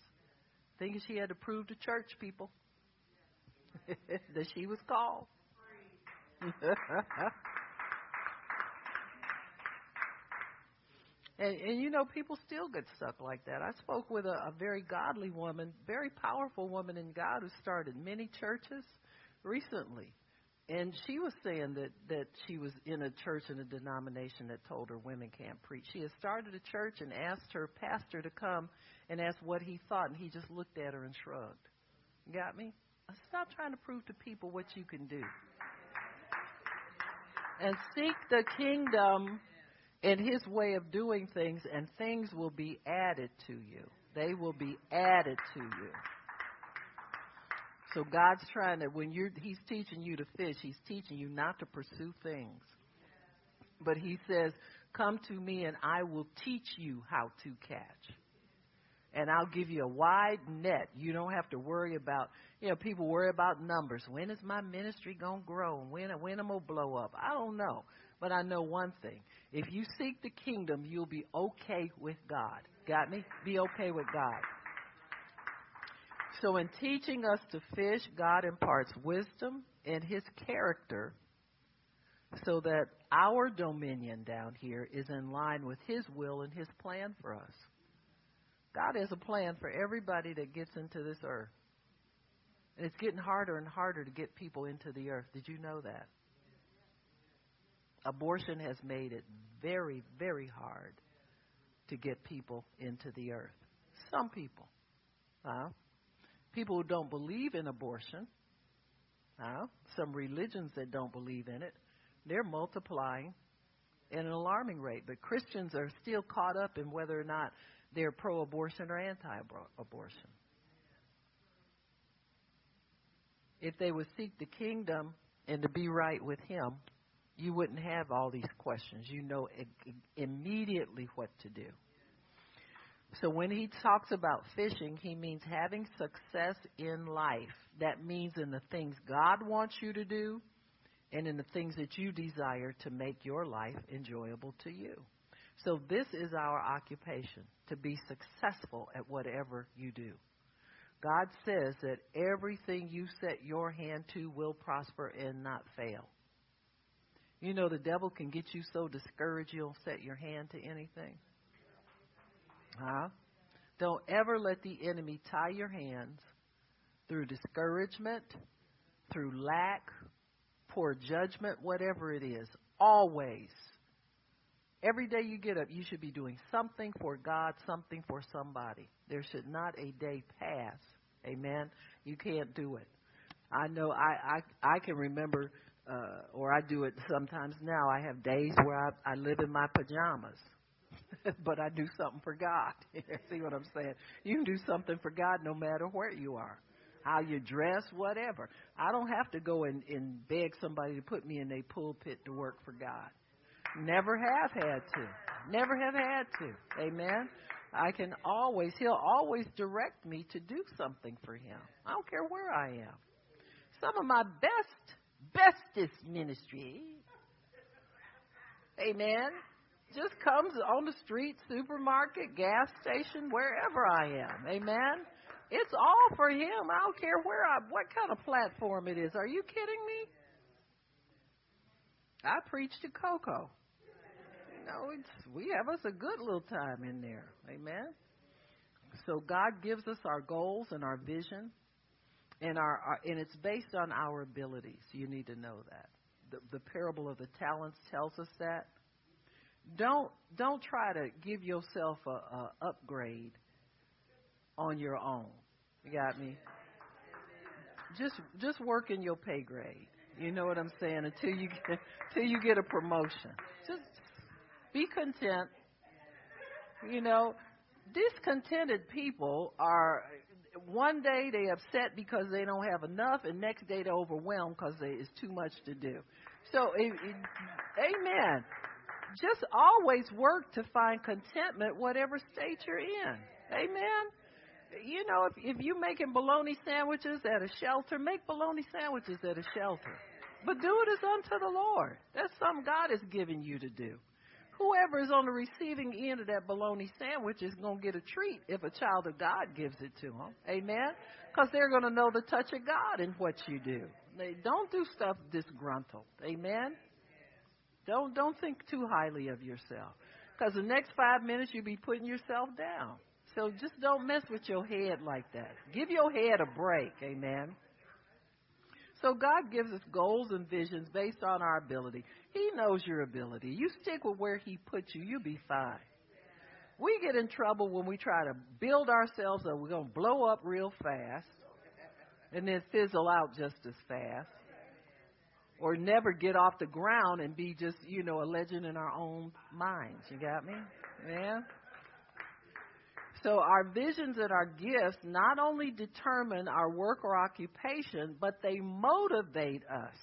thinking she had to prove to church people that she was called. And, and you know, people still get stuck like that. I spoke with a, a very godly woman, very powerful woman in God who started many churches recently. And she was saying that, that she was in a church in a denomination that told her women can't preach. She had started a church and asked her pastor to come and ask what he thought, and he just looked at her and shrugged. Got me? Stop trying to prove to people what you can do. And seek the kingdom and his way of doing things, and things will be added to you. They will be added to you. So God's trying to when you're He's teaching you to fish, He's teaching you not to pursue things. But He says, Come to me and I will teach you how to catch and I'll give you a wide net. You don't have to worry about, you know, people worry about numbers. When is my ministry going to grow? And when, when am going to blow up? I don't know. But I know one thing. If you seek the kingdom, you'll be okay with God. Got me? Be okay with God. So in teaching us to fish, God imparts wisdom and his character so that our dominion down here is in line with his will and his plan for us. God has a plan for everybody that gets into this earth. And it's getting harder and harder to get people into the earth. Did you know that? Abortion has made it very, very hard to get people into the earth. Some people. Uh, people who don't believe in abortion. Uh, some religions that don't believe in it. They're multiplying at an alarming rate. But Christians are still caught up in whether or not they're pro abortion or anti abortion. If they would seek the kingdom and to be right with Him, you wouldn't have all these questions. You know immediately what to do. So when he talks about fishing, he means having success in life. That means in the things God wants you to do and in the things that you desire to make your life enjoyable to you. So this is our occupation, to be successful at whatever you do. God says that everything you set your hand to will prosper and not fail. You know, the devil can get you so discouraged you'll set your hand to anything. Huh? Don't ever let the enemy tie your hands through discouragement, through lack, poor judgment, whatever it is. Always Every day you get up, you should be doing something for God, something for somebody. There should not a day pass. Amen. You can't do it. I know I I I can remember uh or I do it sometimes now. I have days where I I live in my pajamas. but I do something for God. See what I'm saying? You can do something for God no matter where you are. How you dress, whatever. I don't have to go and, and beg somebody to put me in a pulpit to work for God. Never have had to. Never have had to. Amen. I can always, He'll always direct me to do something for Him. I don't care where I am. Some of my best, bestest ministry, amen, just comes on the street, supermarket, gas station, wherever I am. Amen. It's all for Him. I don't care where I, what kind of platform it is. Are you kidding me? I preach to Coco know, it's, we have us a good little time in there. Amen. So God gives us our goals and our vision, and our, our and it's based on our abilities. You need to know that. The, the parable of the talents tells us that. Don't don't try to give yourself a, a upgrade on your own. You got me? Just just work in your pay grade. You know what I'm saying? Until you get until you get a promotion. Just be content. You know, discontented people are one day they upset because they don't have enough, and next day they're overwhelmed because it's too much to do. So, it, it, amen. Just always work to find contentment, whatever state you're in. Amen. You know, if if you're making bologna sandwiches at a shelter, make bologna sandwiches at a shelter. But do it as unto the Lord. That's something God has given you to do whoever is on the receiving end of that bologna sandwich is going to get a treat if a child of God gives it to them. Amen? Because they're going to know the touch of God in what you do. They don't do stuff disgruntled. Amen? Don't don't think too highly of yourself. Because the next five minutes you'll be putting yourself down. So just don't mess with your head like that. Give your head a break. Amen. So God gives us goals and visions based on our ability. He knows your ability. You stick with where He put you, you'll be fine. We get in trouble when we try to build ourselves up. We're going to blow up real fast and then fizzle out just as fast. Or never get off the ground and be just, you know, a legend in our own minds. You got me? Yeah? So our visions and our gifts not only determine our work or occupation, but they motivate us.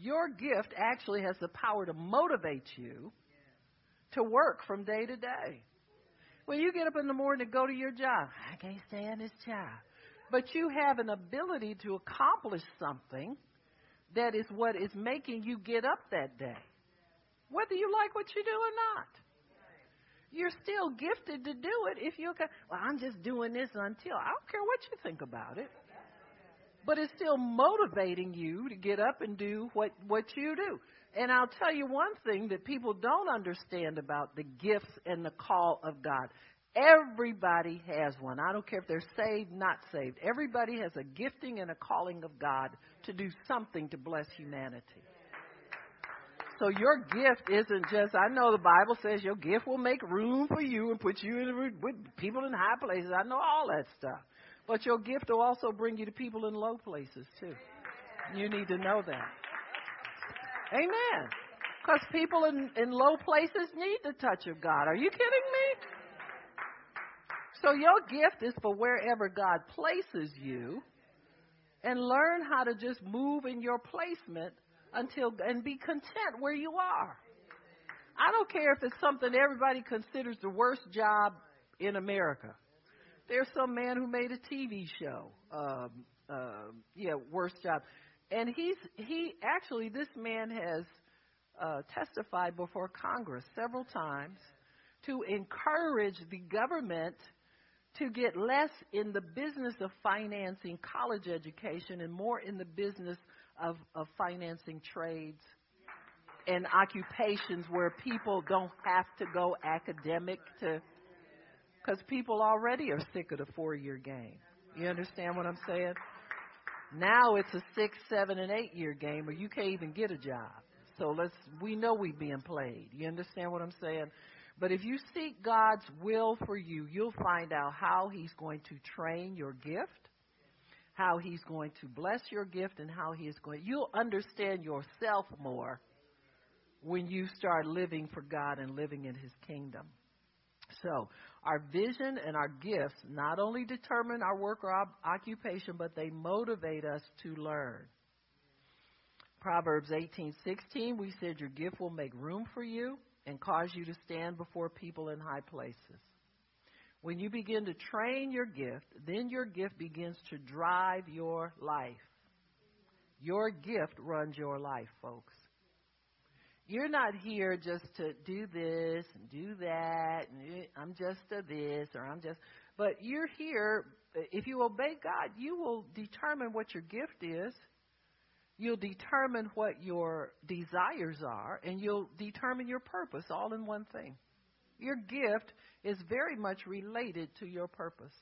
Your gift actually has the power to motivate you to work from day to day. When you get up in the morning to go to your job, I can't stand this job. But you have an ability to accomplish something that is what is making you get up that day. Whether you like what you do or not you're still gifted to do it if you. Well, I'm just doing this until I don't care what you think about it. But it's still motivating you to get up and do what what you do. And I'll tell you one thing that people don't understand about the gifts and the call of God. Everybody has one. I don't care if they're saved, not saved. Everybody has a gifting and a calling of God to do something to bless humanity. So your gift isn't just, I know the Bible says your gift will make room for you and put you in with people in high places. I know all that stuff. But your gift will also bring you to people in low places too. You need to know that. Amen. Because people in, in low places need the touch of God. Are you kidding me? So your gift is for wherever God places you and learn how to just move in your placement until and be content where you are. I don't care if it's something everybody considers the worst job in America. There's some man who made a TV show. Um, uh, yeah, worst job, and he's he actually this man has uh, testified before Congress several times to encourage the government to get less in the business of financing college education and more in the business of, of financing trades and occupations where people don't have to go academic to, because people already are sick of the four year game. You understand what I'm saying? Now it's a six, seven, and eight year game where you can't even get a job. So let's, we know we're being played. You understand what I'm saying? But if you seek God's will for you, you'll find out how He's going to train your gift how he's going to bless your gift and how he is going you'll understand yourself more when you start living for God and living in his kingdom. So, our vision and our gifts not only determine our work or occupation, but they motivate us to learn. Proverbs 18:16 we said your gift will make room for you and cause you to stand before people in high places. When you begin to train your gift, then your gift begins to drive your life. Your gift runs your life, folks. You're not here just to do this and do that. And eh, I'm just a this or I'm just. But you're here. Eh, if you obey God, you will determine what your gift is. You'll determine what your desires are, and you'll determine your purpose all in one thing. Your gift is very much related to your purpose.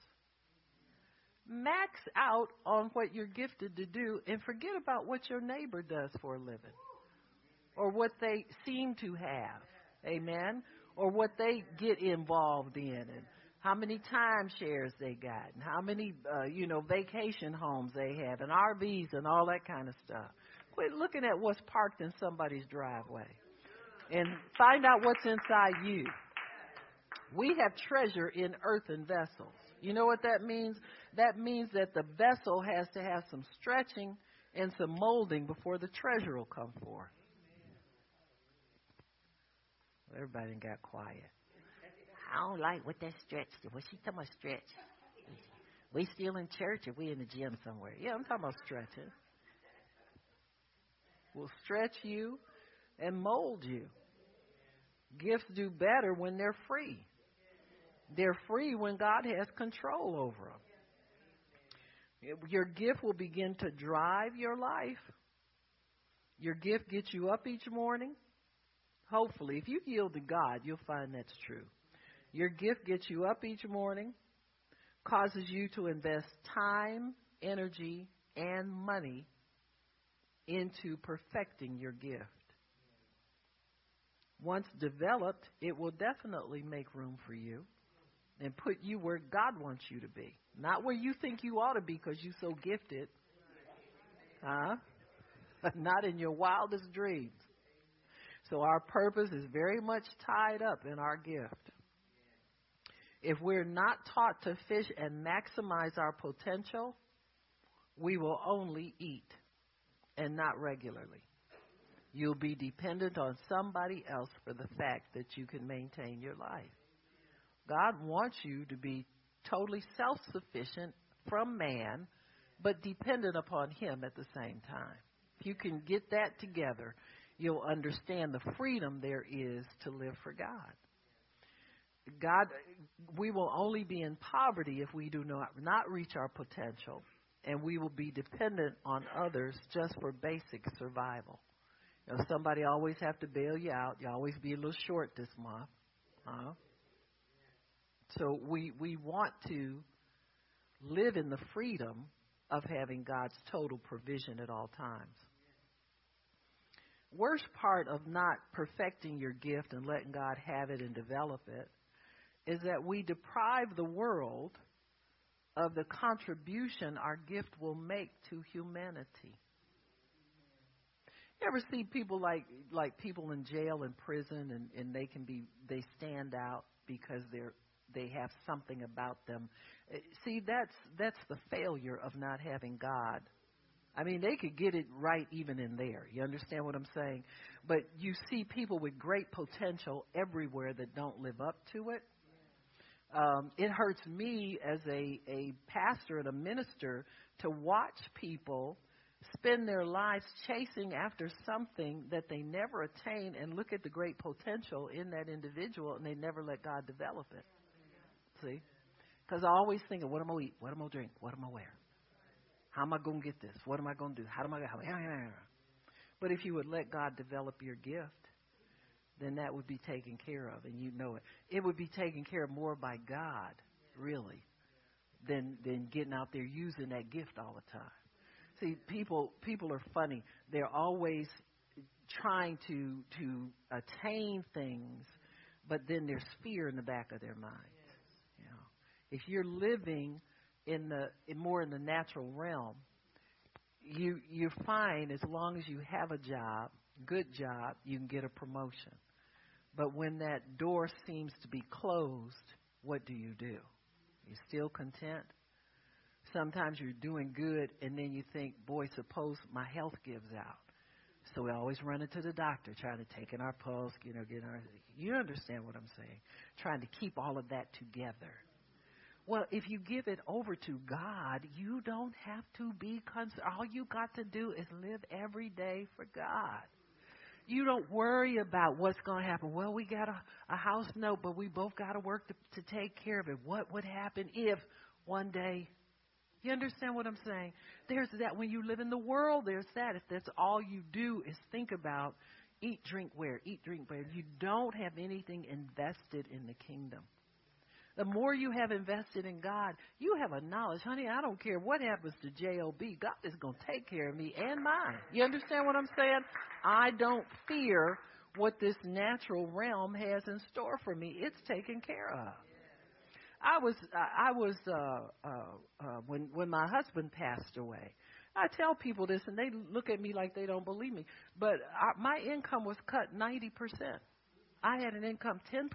Max out on what you're gifted to do and forget about what your neighbor does for a living or what they seem to have. Amen. Or what they get involved in and how many timeshares they got and how many, uh, you know, vacation homes they have and RVs and all that kind of stuff. Quit looking at what's parked in somebody's driveway and find out what's inside you. We have treasure in earthen vessels. You know what that means? That means that the vessel has to have some stretching and some molding before the treasure will come forth. Everybody got quiet. I don't like what that stretch did. What she talking about stretch? We still in church or we in the gym somewhere? Yeah, I'm talking about stretching. Will stretch you and mold you. Gifts do better when they're free. They're free when God has control over them. Your gift will begin to drive your life. Your gift gets you up each morning. Hopefully, if you yield to God, you'll find that's true. Your gift gets you up each morning, causes you to invest time, energy, and money into perfecting your gift. Once developed, it will definitely make room for you and put you where God wants you to be. Not where you think you ought to be because you're so gifted. Huh? Not in your wildest dreams. So our purpose is very much tied up in our gift. If we're not taught to fish and maximize our potential, we will only eat and not regularly. You'll be dependent on somebody else for the fact that you can maintain your life. God wants you to be totally self sufficient from man, but dependent upon Him at the same time. If you can get that together, you'll understand the freedom there is to live for God. God, we will only be in poverty if we do not, not reach our potential, and we will be dependent on others just for basic survival. You know, somebody always have to bail you out. You always be a little short this month. Huh? So we we want to live in the freedom of having God's total provision at all times. Worst part of not perfecting your gift and letting God have it and develop it is that we deprive the world of the contribution our gift will make to humanity. You ever see people like like people in jail and prison and, and they can be they stand out because they're they have something about them. Uh, see, that's that's the failure of not having God. I mean, they could get it right even in there. You understand what I'm saying? But you see people with great potential everywhere that don't live up to it. Um, it hurts me as a, a pastor and a minister to watch people spend their lives chasing after something that they never attain and look at the great potential in that individual and they never let God develop it. See? Because I always think of what am I eat, what am I drink, what am I wear, how am I going to get this, what am I going to do, how am I going to. But if you would let God develop your gift, then that would be taken care of, and you know it. It would be taken care of more by God, really, than than getting out there using that gift all the time. See, people people are funny. They're always trying to to attain things, but then there's fear in the back of their mind. If you're living in the in more in the natural realm, you you find as long as you have a job, good job, you can get a promotion. But when that door seems to be closed, what do you do? You still content? Sometimes you're doing good and then you think, boy, suppose my health gives out. So we always run into the doctor trying to take in our pulse, you know, get our you understand what I'm saying. Trying to keep all of that together. Well, if you give it over to God, you don't have to be concerned. All you got to do is live every day for God. You don't worry about what's going to happen. Well, we got a, a house note, but we both got to work to, to take care of it. What would happen if one day you understand what I'm saying? There's that when you live in the world, there's that. If that's all you do is think about eat, drink, wear, eat, drink, wear, you don't have anything invested in the kingdom. The more you have invested in God, you have a knowledge. Honey, I don't care what happens to JOB. God is going to take care of me and mine. You understand what I'm saying? I don't fear what this natural realm has in store for me. It's taken care of. I was I was uh, uh, uh, when when my husband passed away. I tell people this, and they look at me like they don't believe me. But I, my income was cut ninety percent. I had an income 10%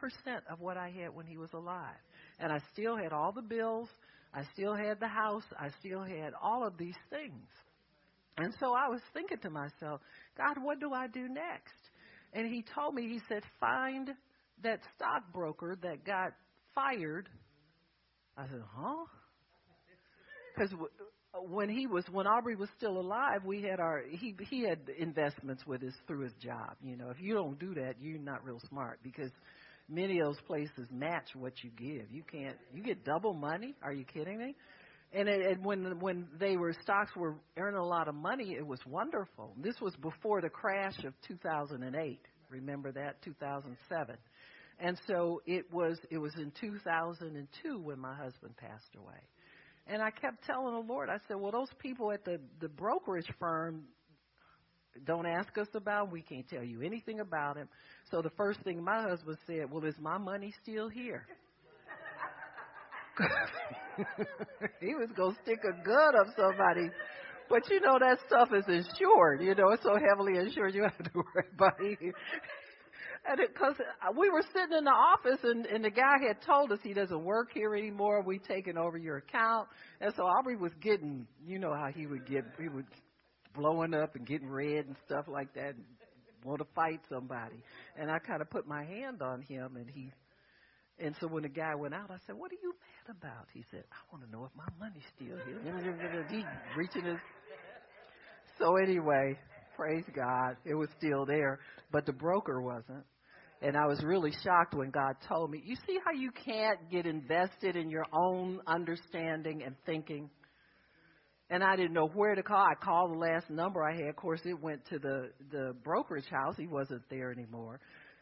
of what I had when he was alive. And I still had all the bills. I still had the house. I still had all of these things. And so I was thinking to myself, God, what do I do next? And he told me, he said, find that stockbroker that got fired. I said, huh? Because when he was when Aubrey was still alive, we had our he he had investments with his through his job. You know, if you don't do that, you're not real smart because many of those places match what you give. You can't you get double money. Are you kidding me? And, it, and when when they were stocks were earning a lot of money, it was wonderful. This was before the crash of 2008. Remember that 2007. And so it was it was in 2002 when my husband passed away. And I kept telling the Lord, I said, "Well, those people at the the brokerage firm don't ask us about. We can't tell you anything about him." So the first thing my husband said, "Well, is my money still here?" he was gonna stick a gun up somebody. But you know that stuff is insured. You know it's so heavily insured you have to worry about it. And because we were sitting in the office and, and the guy had told us he doesn't work here anymore. We've taken over your account, and so Aubrey was getting, you know how he would get, he would blowing up and getting red and stuff like that, and want to fight somebody. And I kind of put my hand on him, and he and so when the guy went out, I said, "What are you mad about?" He said, "I want to know if my money's still here." he reaching his. So anyway, praise God, it was still there, but the broker wasn't. And I was really shocked when God told me, "You see how you can't get invested in your own understanding and thinking." And I didn't know where to call. I called the last number I had. Of course, it went to the the brokerage house. He wasn't there anymore.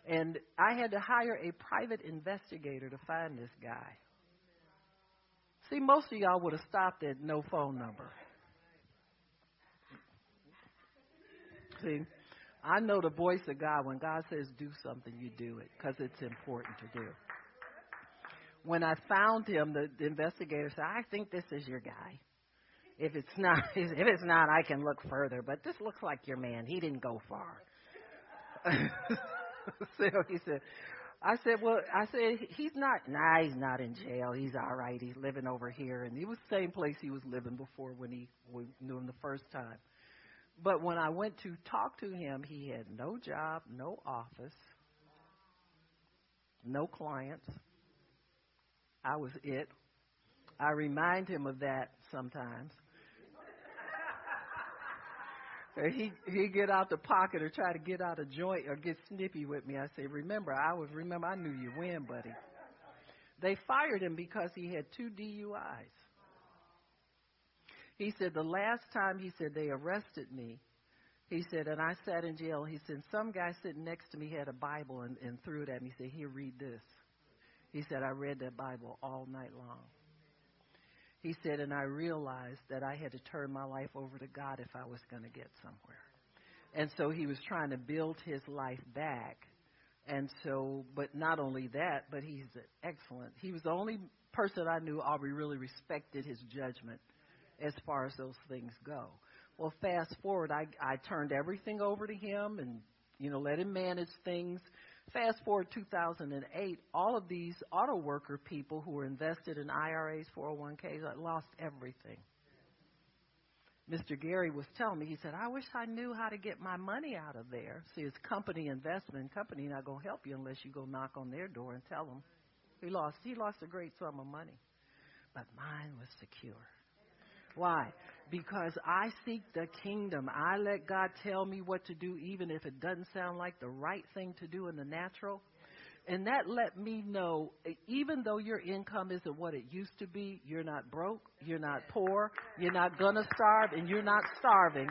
And I had to hire a private investigator to find this guy. See, most of y'all would have stopped at no phone number. See, I know the voice of God. When God says do something, you do it because it's important to do. When I found him, the, the investigator said, "I think this is your guy. If it's not, if it's not, I can look further. But this looks like your man. He didn't go far." so he said, I said, well, I said, he's not, nah, he's not in jail. He's all right. He's living over here. And he was the same place he was living before when he we knew him the first time. But when I went to talk to him, he had no job, no office, no clients. I was it. I remind him of that sometimes or he he get out the pocket or try to get out a joint or get snippy with me. I say, remember, I was remember I knew you when, buddy. They fired him because he had two DUIs. He said the last time he said they arrested me, he said, and I sat in jail. He said some guy sitting next to me had a Bible and, and threw it at me. He said, "Here, read this." He said, "I read that Bible all night long." He said, and I realized that I had to turn my life over to God if I was going to get somewhere. And so he was trying to build his life back. And so, but not only that, but he's excellent. He was the only person I knew Aubrey really respected his judgment as far as those things go. Well, fast forward, I, I turned everything over to him and, you know, let him manage things. Fast forward 2008, all of these auto worker people who were invested in IRAs, 401ks, uh, lost everything. Mr. Gary was telling me, he said, I wish I knew how to get my money out of there. See, it's company investment. Company not going to help you unless you go knock on their door and tell them. He lost, he lost a great sum of money. But mine was secure. Why? Because I seek the kingdom. I let God tell me what to do, even if it doesn't sound like the right thing to do in the natural. And that let me know, even though your income isn't what it used to be, you're not broke, you're not poor, you're not going to starve, and you're not starving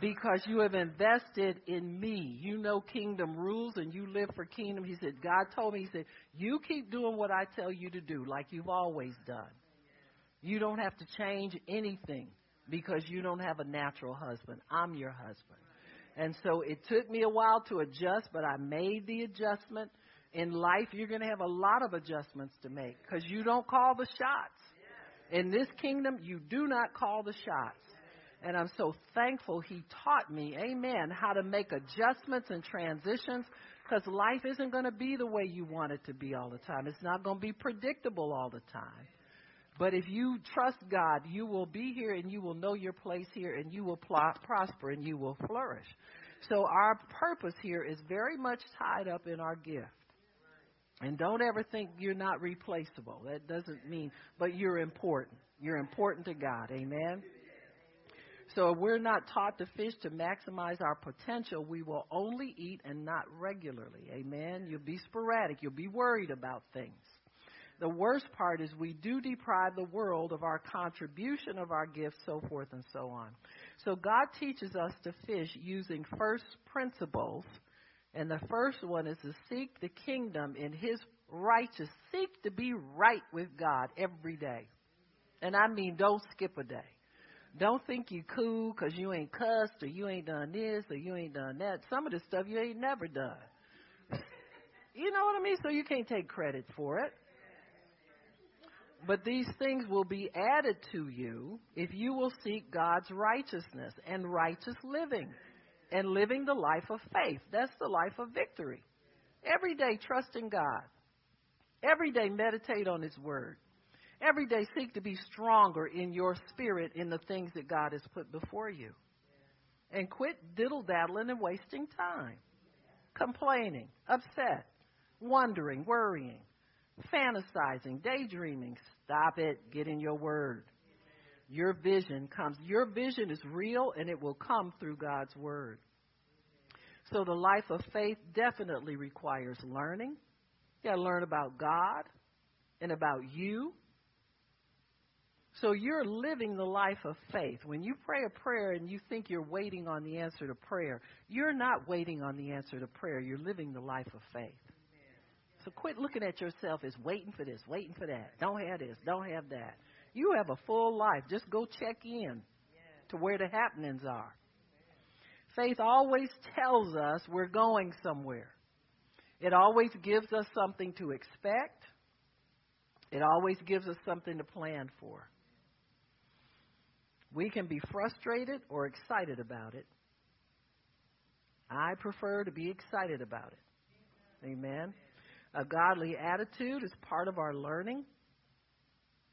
because you have invested in me. You know kingdom rules and you live for kingdom. He said, God told me, He said, you keep doing what I tell you to do like you've always done. You don't have to change anything because you don't have a natural husband. I'm your husband. And so it took me a while to adjust, but I made the adjustment. In life, you're going to have a lot of adjustments to make because you don't call the shots. In this kingdom, you do not call the shots. And I'm so thankful he taught me, amen, how to make adjustments and transitions because life isn't going to be the way you want it to be all the time. It's not going to be predictable all the time. But if you trust God, you will be here and you will know your place here and you will pl- prosper and you will flourish. So our purpose here is very much tied up in our gift. And don't ever think you're not replaceable. That doesn't mean, but you're important. You're important to God. Amen. So if we're not taught to fish to maximize our potential, we will only eat and not regularly. Amen. You'll be sporadic. You'll be worried about things. The worst part is we do deprive the world of our contribution of our gifts, so forth and so on. So God teaches us to fish using first principles And the first one is to seek the kingdom in his righteous. Seek to be right with God every day. And I mean, don't skip a day. Don't think you cool because you ain't cussed or you ain't done this or you ain't done that. Some of the stuff you ain't never done. you know what I mean? So you can't take credit for it. But these things will be added to you if you will seek God's righteousness and righteous living and living the life of faith. That's the life of victory. Every day, trust in God. Every day, meditate on His Word. Every day, seek to be stronger in your spirit in the things that God has put before you. And quit diddle daddling and wasting time, complaining, upset, wondering, worrying, fantasizing, daydreaming. Stop it. Get in your word. Your vision comes. Your vision is real and it will come through God's word. So the life of faith definitely requires learning. You got to learn about God and about you. So you're living the life of faith. When you pray a prayer and you think you're waiting on the answer to prayer, you're not waiting on the answer to prayer. You're living the life of faith. So quit looking at yourself as waiting for this, waiting for that. Don't have this, don't have that. You have a full life. Just go check in to where the happenings are. Faith always tells us we're going somewhere. It always gives us something to expect. It always gives us something to plan for. We can be frustrated or excited about it. I prefer to be excited about it. Amen. A godly attitude is part of our learning.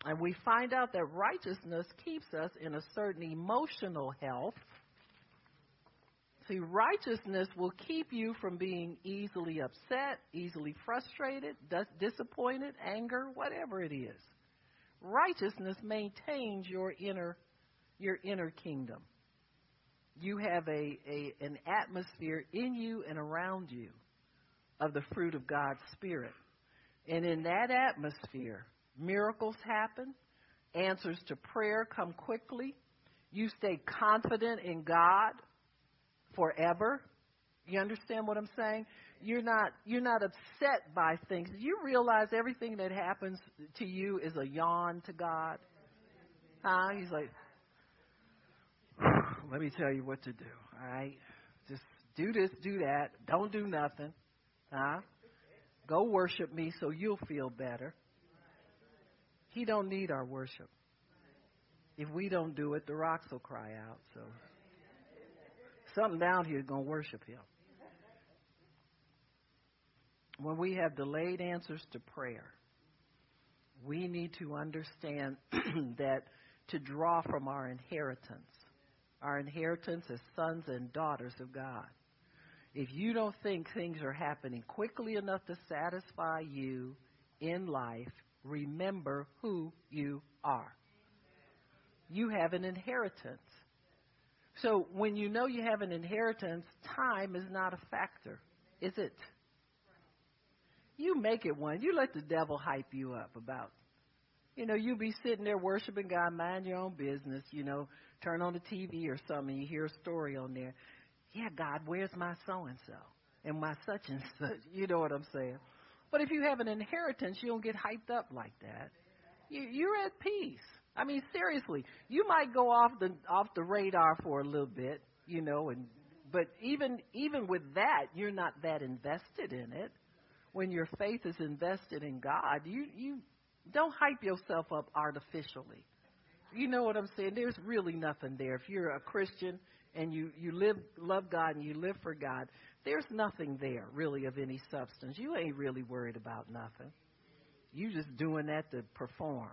And we find out that righteousness keeps us in a certain emotional health. See, righteousness will keep you from being easily upset, easily frustrated, disappointed, anger, whatever it is. Righteousness maintains your inner your inner kingdom. You have a, a an atmosphere in you and around you of the fruit of God's Spirit. And in that atmosphere, miracles happen, answers to prayer come quickly. You stay confident in God forever. You understand what I'm saying? You're not you're not upset by things. You realize everything that happens to you is a yawn to God. Huh? He's like, let me tell you what to do. All right, just do this, do that. Don't do nothing. Huh? Go worship me so you'll feel better. He don't need our worship. If we don't do it, the rocks will cry out. So something down here is going to worship him. When we have delayed answers to prayer, we need to understand that to draw from our inheritance, our inheritance as sons and daughters of God. If you don't think things are happening quickly enough to satisfy you in life, remember who you are. You have an inheritance. So when you know you have an inheritance, time is not a factor, is it? You make it one. You let the devil hype you up about. You know, you be sitting there worshiping God, mind your own business, you know, turn on the TV or something, you hear a story on there. Yeah, God, where's my so and so? And my such and such. You know what I'm saying? But if you have an inheritance, you don't get hyped up like that. You, you're at peace. I mean, seriously, you might go off the off the radar for a little bit, you know, and but even even with that, you're not that invested in it. When your faith is invested in God, you you don't hype yourself up artificially. You know what I'm saying? There's really nothing there. If you're a Christian and you you live love God and you live for God, there's nothing there really of any substance. You ain't really worried about nothing. You just doing that to perform.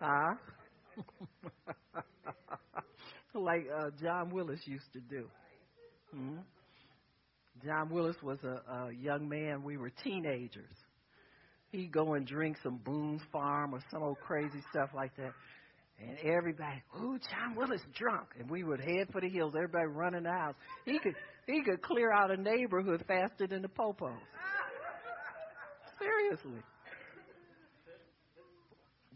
Huh? like uh, John Willis used to do. Hmm? John Willis was a, a young man. We were teenagers. He'd go and drink some Boone's Farm or some old crazy stuff like that. And everybody, ooh, John Willis drunk, and we would head for the hills. Everybody running the house. He could he could clear out a neighborhood faster than the popos. Seriously.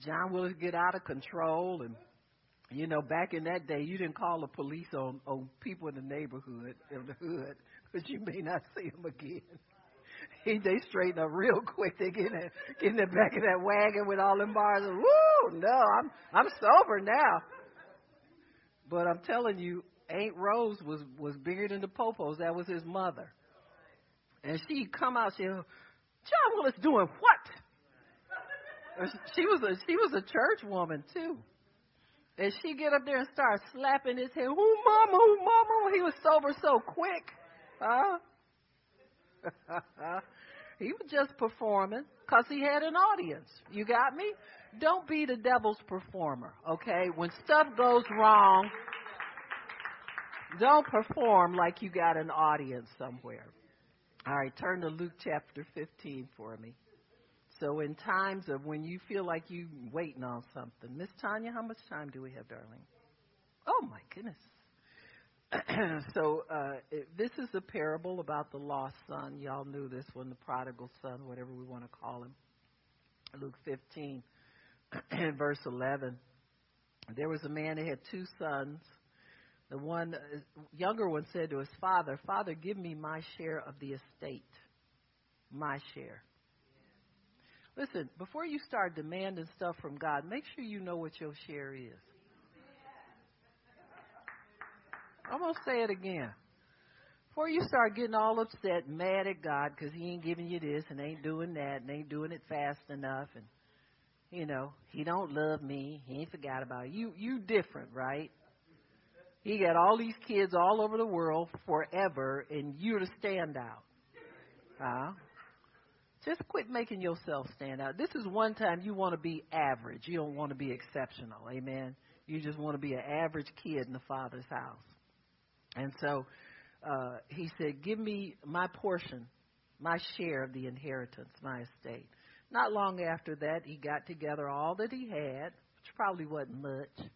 John Willis get out of control, and you know, back in that day, you didn't call the police on on people in the neighborhood of the hood. but you may not see him again. He, they straighten up real quick. They get in, the, get in the back of that wagon with all them bars. And, Woo! No, I'm I'm sober now. But I'm telling you, Aunt Rose was was bigger than the Popos. That was his mother. And she come out, she, John Willis doing what? She was a she was a church woman too. And she get up there and start slapping his head. Who mama, who mama? He was sober so quick. Huh? he was just performing because he had an audience. You got me? Don't be the devil's performer, okay? When stuff goes wrong, don't perform like you got an audience somewhere. All right, turn to Luke chapter 15 for me. So, in times of when you feel like you waiting on something, Miss Tanya, how much time do we have, darling? Oh my goodness. so, uh, it, this is a parable about the lost son. Y'all knew this one, the prodigal son, whatever we want to call him. Luke 15, verse 11. There was a man that had two sons. The one uh, younger one said to his father, Father, give me my share of the estate. My share. Listen, before you start demanding stuff from God, make sure you know what your share is. I'm going to say it again. Before you start getting all upset, mad at God because He ain't giving you this and ain't doing that and ain't doing it fast enough and you know He don't love me, He ain't forgot about you. You different, right? He got all these kids all over the world forever, and you're the standout. Huh? Just quit making yourself stand out. This is one time you want to be average. You don't want to be exceptional. Amen. You just want to be an average kid in the Father's house. And so uh, he said, Give me my portion, my share of the inheritance, my estate. Not long after that, he got together all that he had, which probably wasn't much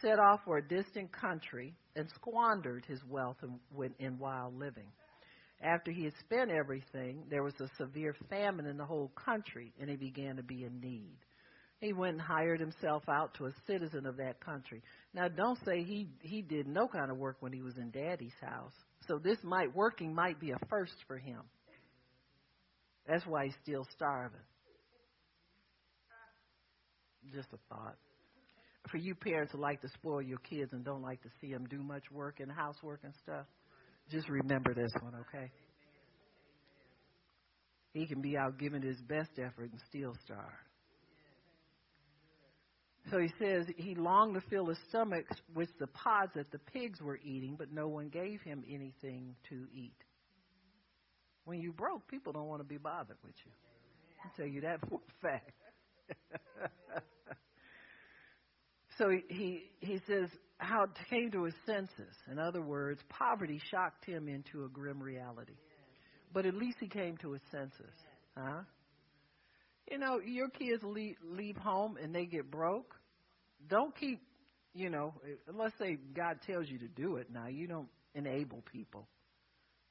set off for a distant country and squandered his wealth in, in wild living. After he had spent everything, there was a severe famine in the whole country, and he began to be in need. He went and hired himself out to a citizen of that country. Now, don't say he he did no kind of work when he was in Daddy's house. So this might working might be a first for him. That's why he's still starving. Just a thought for you parents who like to spoil your kids and don't like to see them do much work and housework and stuff, just remember this one, okay? He can be out giving his best effort and still starve. So he says he longed to fill his stomach with the pods that the pigs were eating, but no one gave him anything to eat. When you broke, people don't want to be bothered with you. I'll tell you that for a fact. So he, he, says how came to his senses. In other words, poverty shocked him into a grim reality. But at least he came to his senses. Huh? You know, your kids leave, leave home and they get broke. Don't keep, you know, unless say God tells you to do it now, you don't enable people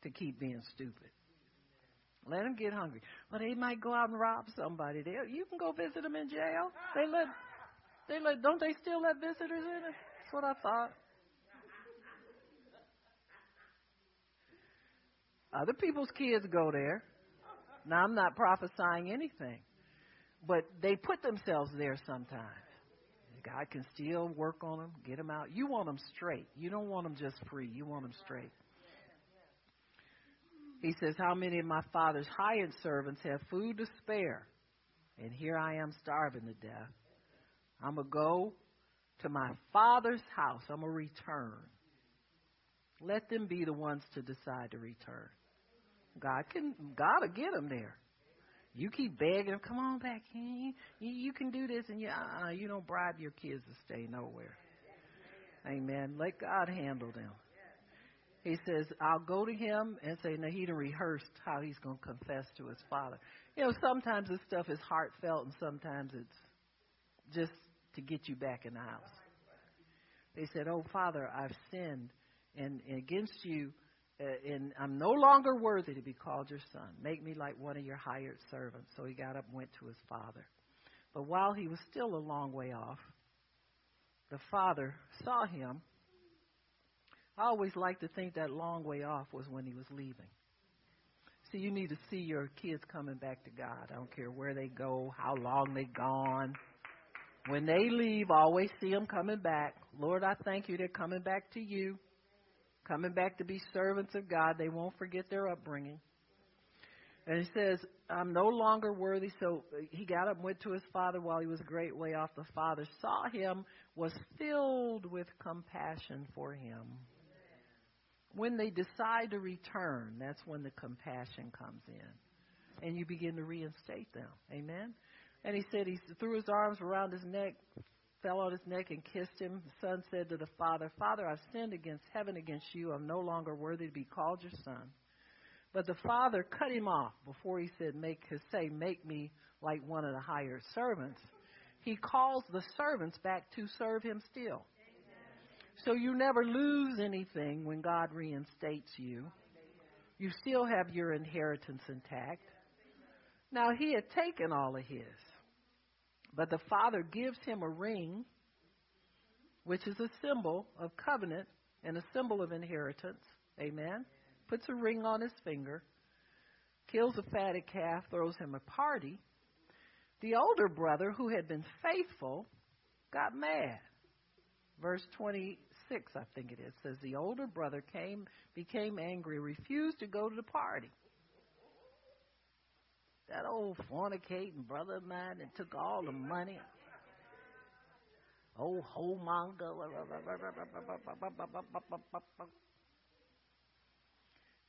to keep being stupid. Let them get hungry. Well, they might go out and rob somebody. They, you can go visit them in jail. They let they let, don't they still let visitors in? That's what I thought. Other people's kids go there. Now I'm not prophesying anything, but they put themselves there sometimes. God can still work on them, get them out. You want them straight. You don't want them just free. You want them straight. He says, How many of my father's hired servants have food to spare? And here I am starving to death. I'm going to go to my father's house. I'm going to return. Let them be the ones to decide to return. God can, God will get them there. You keep begging them, come on back here. You, you can do this, and you, uh, you don't bribe your kids to stay nowhere. Amen. Let God handle them. He says, I'll go to him and say, now he done rehearsed how he's going to confess to his father. You know, sometimes this stuff is heartfelt and sometimes it's just to get you back in the house. They said, Oh, Father, I've sinned and, against you, Uh, and I'm no longer worthy to be called your son. Make me like one of your hired servants. So he got up and went to his father. But while he was still a long way off, the father saw him, I always like to think that long way off was when he was leaving. See, you need to see your kids coming back to God. I don't care where they go, how long they gone. When they leave, always see them coming back. Lord, I thank you they're coming back to you, coming back to be servants of God. They won't forget their upbringing. And he says, I'm no longer worthy. So uh, he got up and went to his father while he was a great way off. The father saw him, was filled with compassion for him. When they decide to return, that's when the compassion comes in. And you begin to reinstate them. Amen? And he said he threw his arms around his neck, fell on his neck, and kissed him. The son said to the father, Father, I've sinned against heaven, against you. I'm no longer worthy to be called your son. But the father cut him off before he said, "Make his say, make me like one of the hired servants." He calls the servants back to serve him still. So you never lose anything when God reinstates you. You still have your inheritance intact. Now he had taken all of his, but the father gives him a ring, which is a symbol of covenant and a symbol of inheritance. Amen puts a ring on his finger, kills a fatted calf, throws him a party. The older brother, who had been faithful, got mad. Verse 26, I think it is, says the older brother came, became angry, refused to go to the party. That old fornicating brother of mine that took all the money. Old homemonger.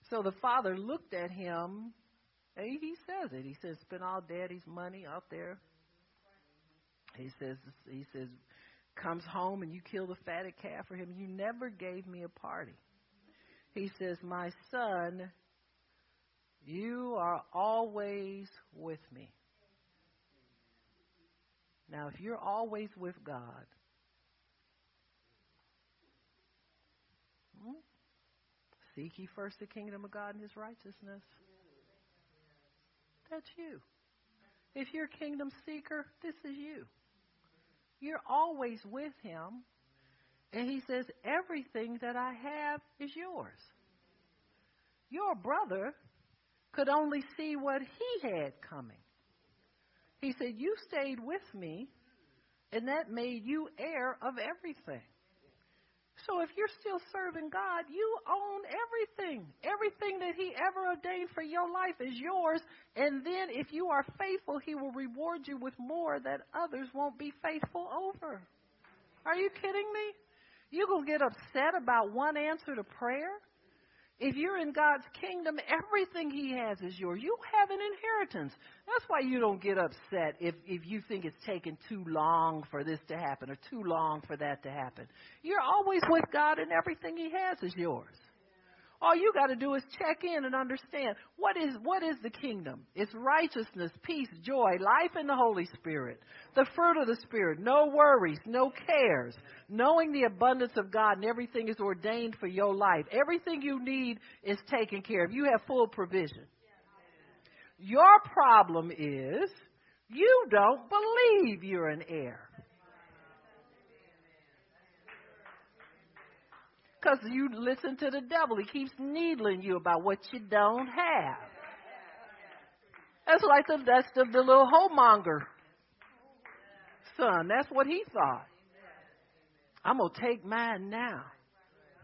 So the father looked at him, and he says it. He says, "Spend all daddy's money out there." He says, "He says, comes home and you kill the fatted calf for him. You never gave me a party." He says, "My son, you are always with me." Now, if you're always with God, Seek ye first the kingdom of God and his righteousness. That's you. If you're a kingdom seeker, this is you. You're always with him. And he says, Everything that I have is yours. Your brother could only see what he had coming. He said, You stayed with me, and that made you heir of everything. So if you're still serving God, you own everything. Everything that He ever ordained for your life is yours. And then if you are faithful, He will reward you with more that others won't be faithful over. Are you kidding me? You gonna get upset about one answer to prayer? If you're in God's kingdom, everything He has is yours. You have an inheritance. That's why you don't get upset if, if you think it's taken too long for this to happen or too long for that to happen. You're always with God, and everything He has is yours. All you got to do is check in and understand what is what is the kingdom? It's righteousness, peace, joy, life in the Holy Spirit. The fruit of the Spirit, no worries, no cares. Knowing the abundance of God and everything is ordained for your life. Everything you need is taken care of. You have full provision. Your problem is you don't believe you're an heir. Because you listen to the devil. He keeps needling you about what you don't have. That's like the, that's the, the little homemonger son. That's what he thought. I'm going to take mine now.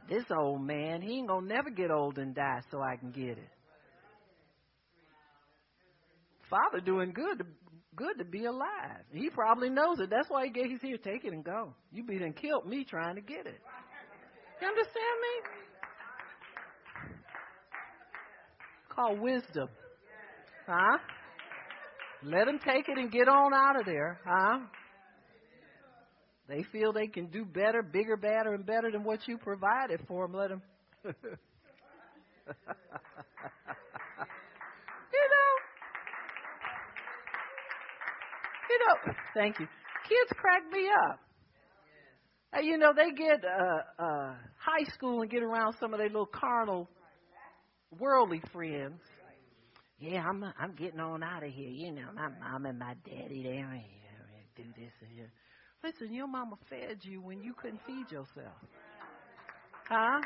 This old man, he ain't going to never get old and die so I can get it. Father doing good to, good to be alive. He probably knows it. That's why he gave, he's here. Take it and go. You be done killed me trying to get it. You understand me? Called wisdom. Huh? Let them take it and get on out of there. Huh? They feel they can do better, bigger, better, and better than what you provided for them. Let them. you know. You know. Thank you. Kids crack me up. Hey, you know, they get uh, uh, high school and get around some of their little carnal, worldly friends. Yeah, I'm I'm getting on out of here. You know, my mom and my daddy, they don't do this and here. Listen, your mama fed you when you couldn't feed yourself. Huh?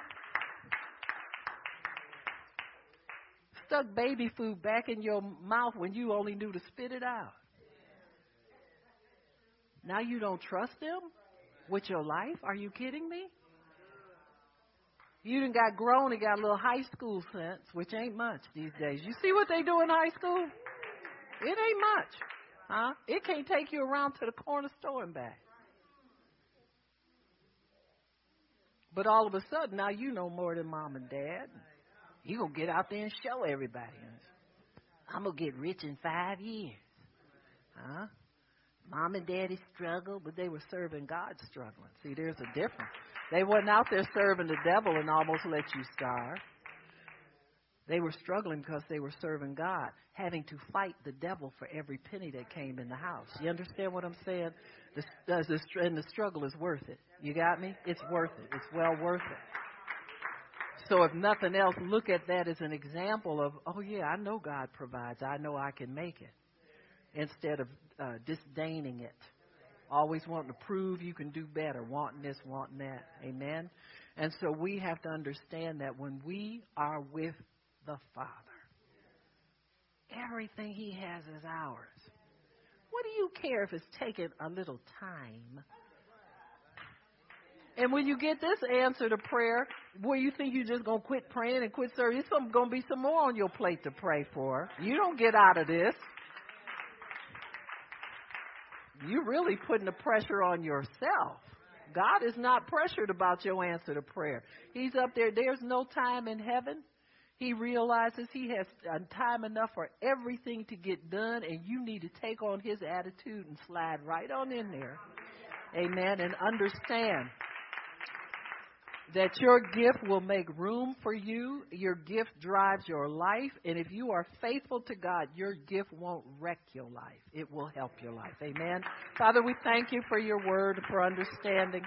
Stuck baby food back in your mouth when you only knew to spit it out. Now you don't trust them? With your life? Are you kidding me? You done got grown and got a little high school sense, which ain't much these days. You see what they do in high school? It ain't much. Huh? It can't take you around to the corner store and back. But all of a sudden, now you know more than mom and dad. You gonna get out there and show everybody. I'm gonna get rich in five years. Huh? Mom and daddy struggled, but they were serving God struggling. See, there's a difference. They wasn't out there serving the devil and almost let you starve. They were struggling because they were serving God, having to fight the devil for every penny that came in the house. You understand what I'm saying? The, the, and the struggle is worth it. You got me? It's worth it. It's well worth it. So if nothing else, look at that as an example of, oh yeah, I know God provides. I know I can make it. Instead of uh, disdaining it. Always wanting to prove you can do better, wanting this, wanting that. Amen? And so we have to understand that when we are with the Father, everything He has is ours. What do you care if it's taken a little time? And when you get this answer to prayer, where you think you're just going to quit praying and quit serving, there's going to be some more on your plate to pray for. You don't get out of this you're really putting the pressure on yourself. God is not pressured about your answer to prayer. He's up there. There's no time in heaven. He realizes he has time enough for everything to get done, and you need to take on his attitude and slide right on in there. Amen. And understand that your gift will make room for you. Your gift drives your life. And if you are faithful to God, your gift won't wreck your life. It will help your life. Amen. Father, we thank you for your word, for understanding.